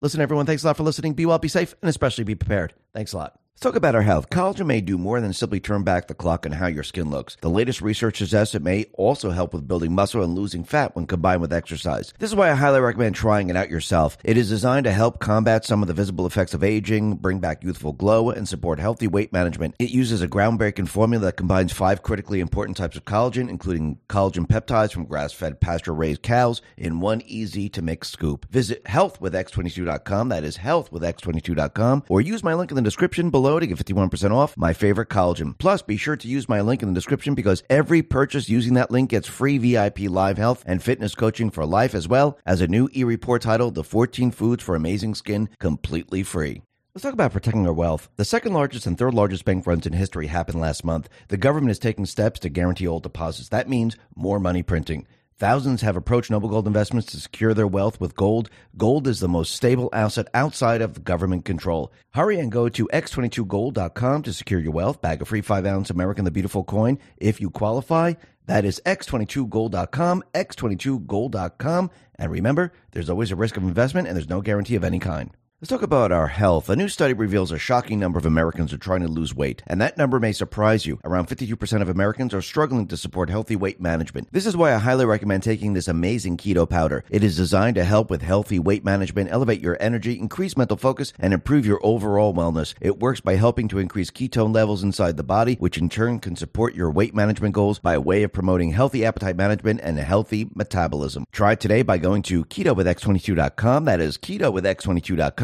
Listen, everyone, thanks a lot for listening. Be well, be safe, and especially be prepared. Thanks a lot. Let's talk about our health. Collagen may do more than simply turn back the clock on how your skin looks. The latest research suggests it may also help with building muscle and losing fat when combined with exercise. This is why I highly recommend trying it out yourself. It is designed to help combat some of the visible effects of aging, bring back youthful glow, and support healthy weight management. It uses a groundbreaking formula that combines five critically important types of collagen, including collagen peptides from grass-fed pasture-raised cows in one easy to mix scoop. Visit healthwithx22.com, that is healthwithx22.com, or use my link in the description below below to get 51% off my favorite collagen. Plus, be sure to use my link in the description because every purchase using that link gets free VIP live health and fitness coaching for life as well as a new e-report titled The 14 Foods for Amazing Skin completely free. Let's talk about protecting our wealth. The second largest and third largest bank runs in history happened last month. The government is taking steps to guarantee all deposits. That means more money printing. Thousands have approached Noble Gold Investments to secure their wealth with gold. Gold is the most stable asset outside of government control. Hurry and go to x22gold.com to secure your wealth. Bag a free 5 ounce American the Beautiful coin if you qualify. That is x22gold.com, x22gold.com. And remember, there's always a risk of investment and there's no guarantee of any kind. Let's talk about our health. A new study reveals a shocking number of Americans are trying to lose weight, and that number may surprise you. Around 52% of Americans are struggling to support healthy weight management. This is why I highly recommend taking this amazing keto powder. It is designed to help with healthy weight management, elevate your energy, increase mental focus, and improve your overall wellness. It works by helping to increase ketone levels inside the body, which in turn can support your weight management goals by a way of promoting healthy appetite management and healthy metabolism. Try it today by going to keto with ketowithx22.com. That is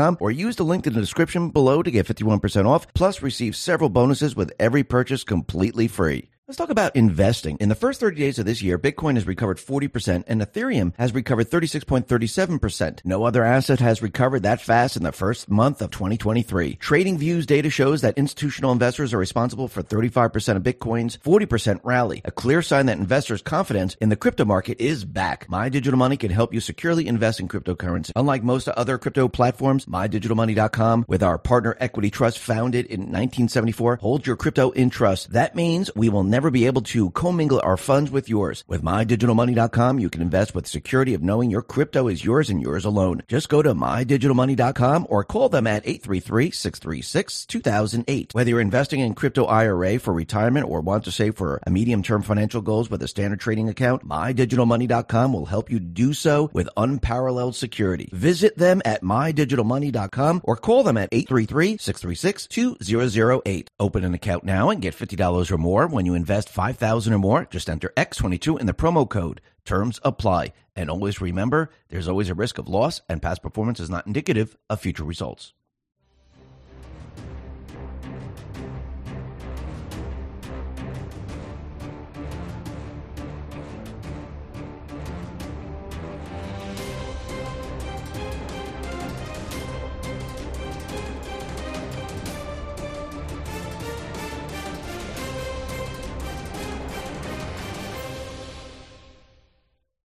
ketowithx22.com or use the link in the description below to get 51% off, plus receive several bonuses with every purchase completely free. Let's talk about investing. In the first 30 days of this year, Bitcoin has recovered 40% and Ethereum has recovered 36.37%. No other asset has recovered that fast in the first month of 2023. TradingView's data shows that institutional investors are responsible for 35% of Bitcoin's 40% rally, a clear sign that investors' confidence in the crypto market is back. My Digital Money can help you securely invest in cryptocurrency. Unlike most other crypto platforms, MyDigitalMoney.com, with our partner Equity Trust founded in 1974, holds your crypto in trust. That means we will never never be able to commingle our funds with yours. With mydigitalmoney.com, you can invest with security of knowing your crypto is yours and yours alone. Just go to mydigitalmoney.com or call them at 833-636-2008. Whether you're investing in crypto IRA for retirement or want to save for a medium-term financial goals with a standard trading account, mydigitalmoney.com will help you do so with unparalleled security. Visit them at mydigitalmoney.com or call them at 833-636-2008. Open an account now and get $50 or more when you invest 5000 or more. Just enter X22 in the promo code. Terms apply. And always remember, there's always a risk of loss and past performance is not indicative of future results.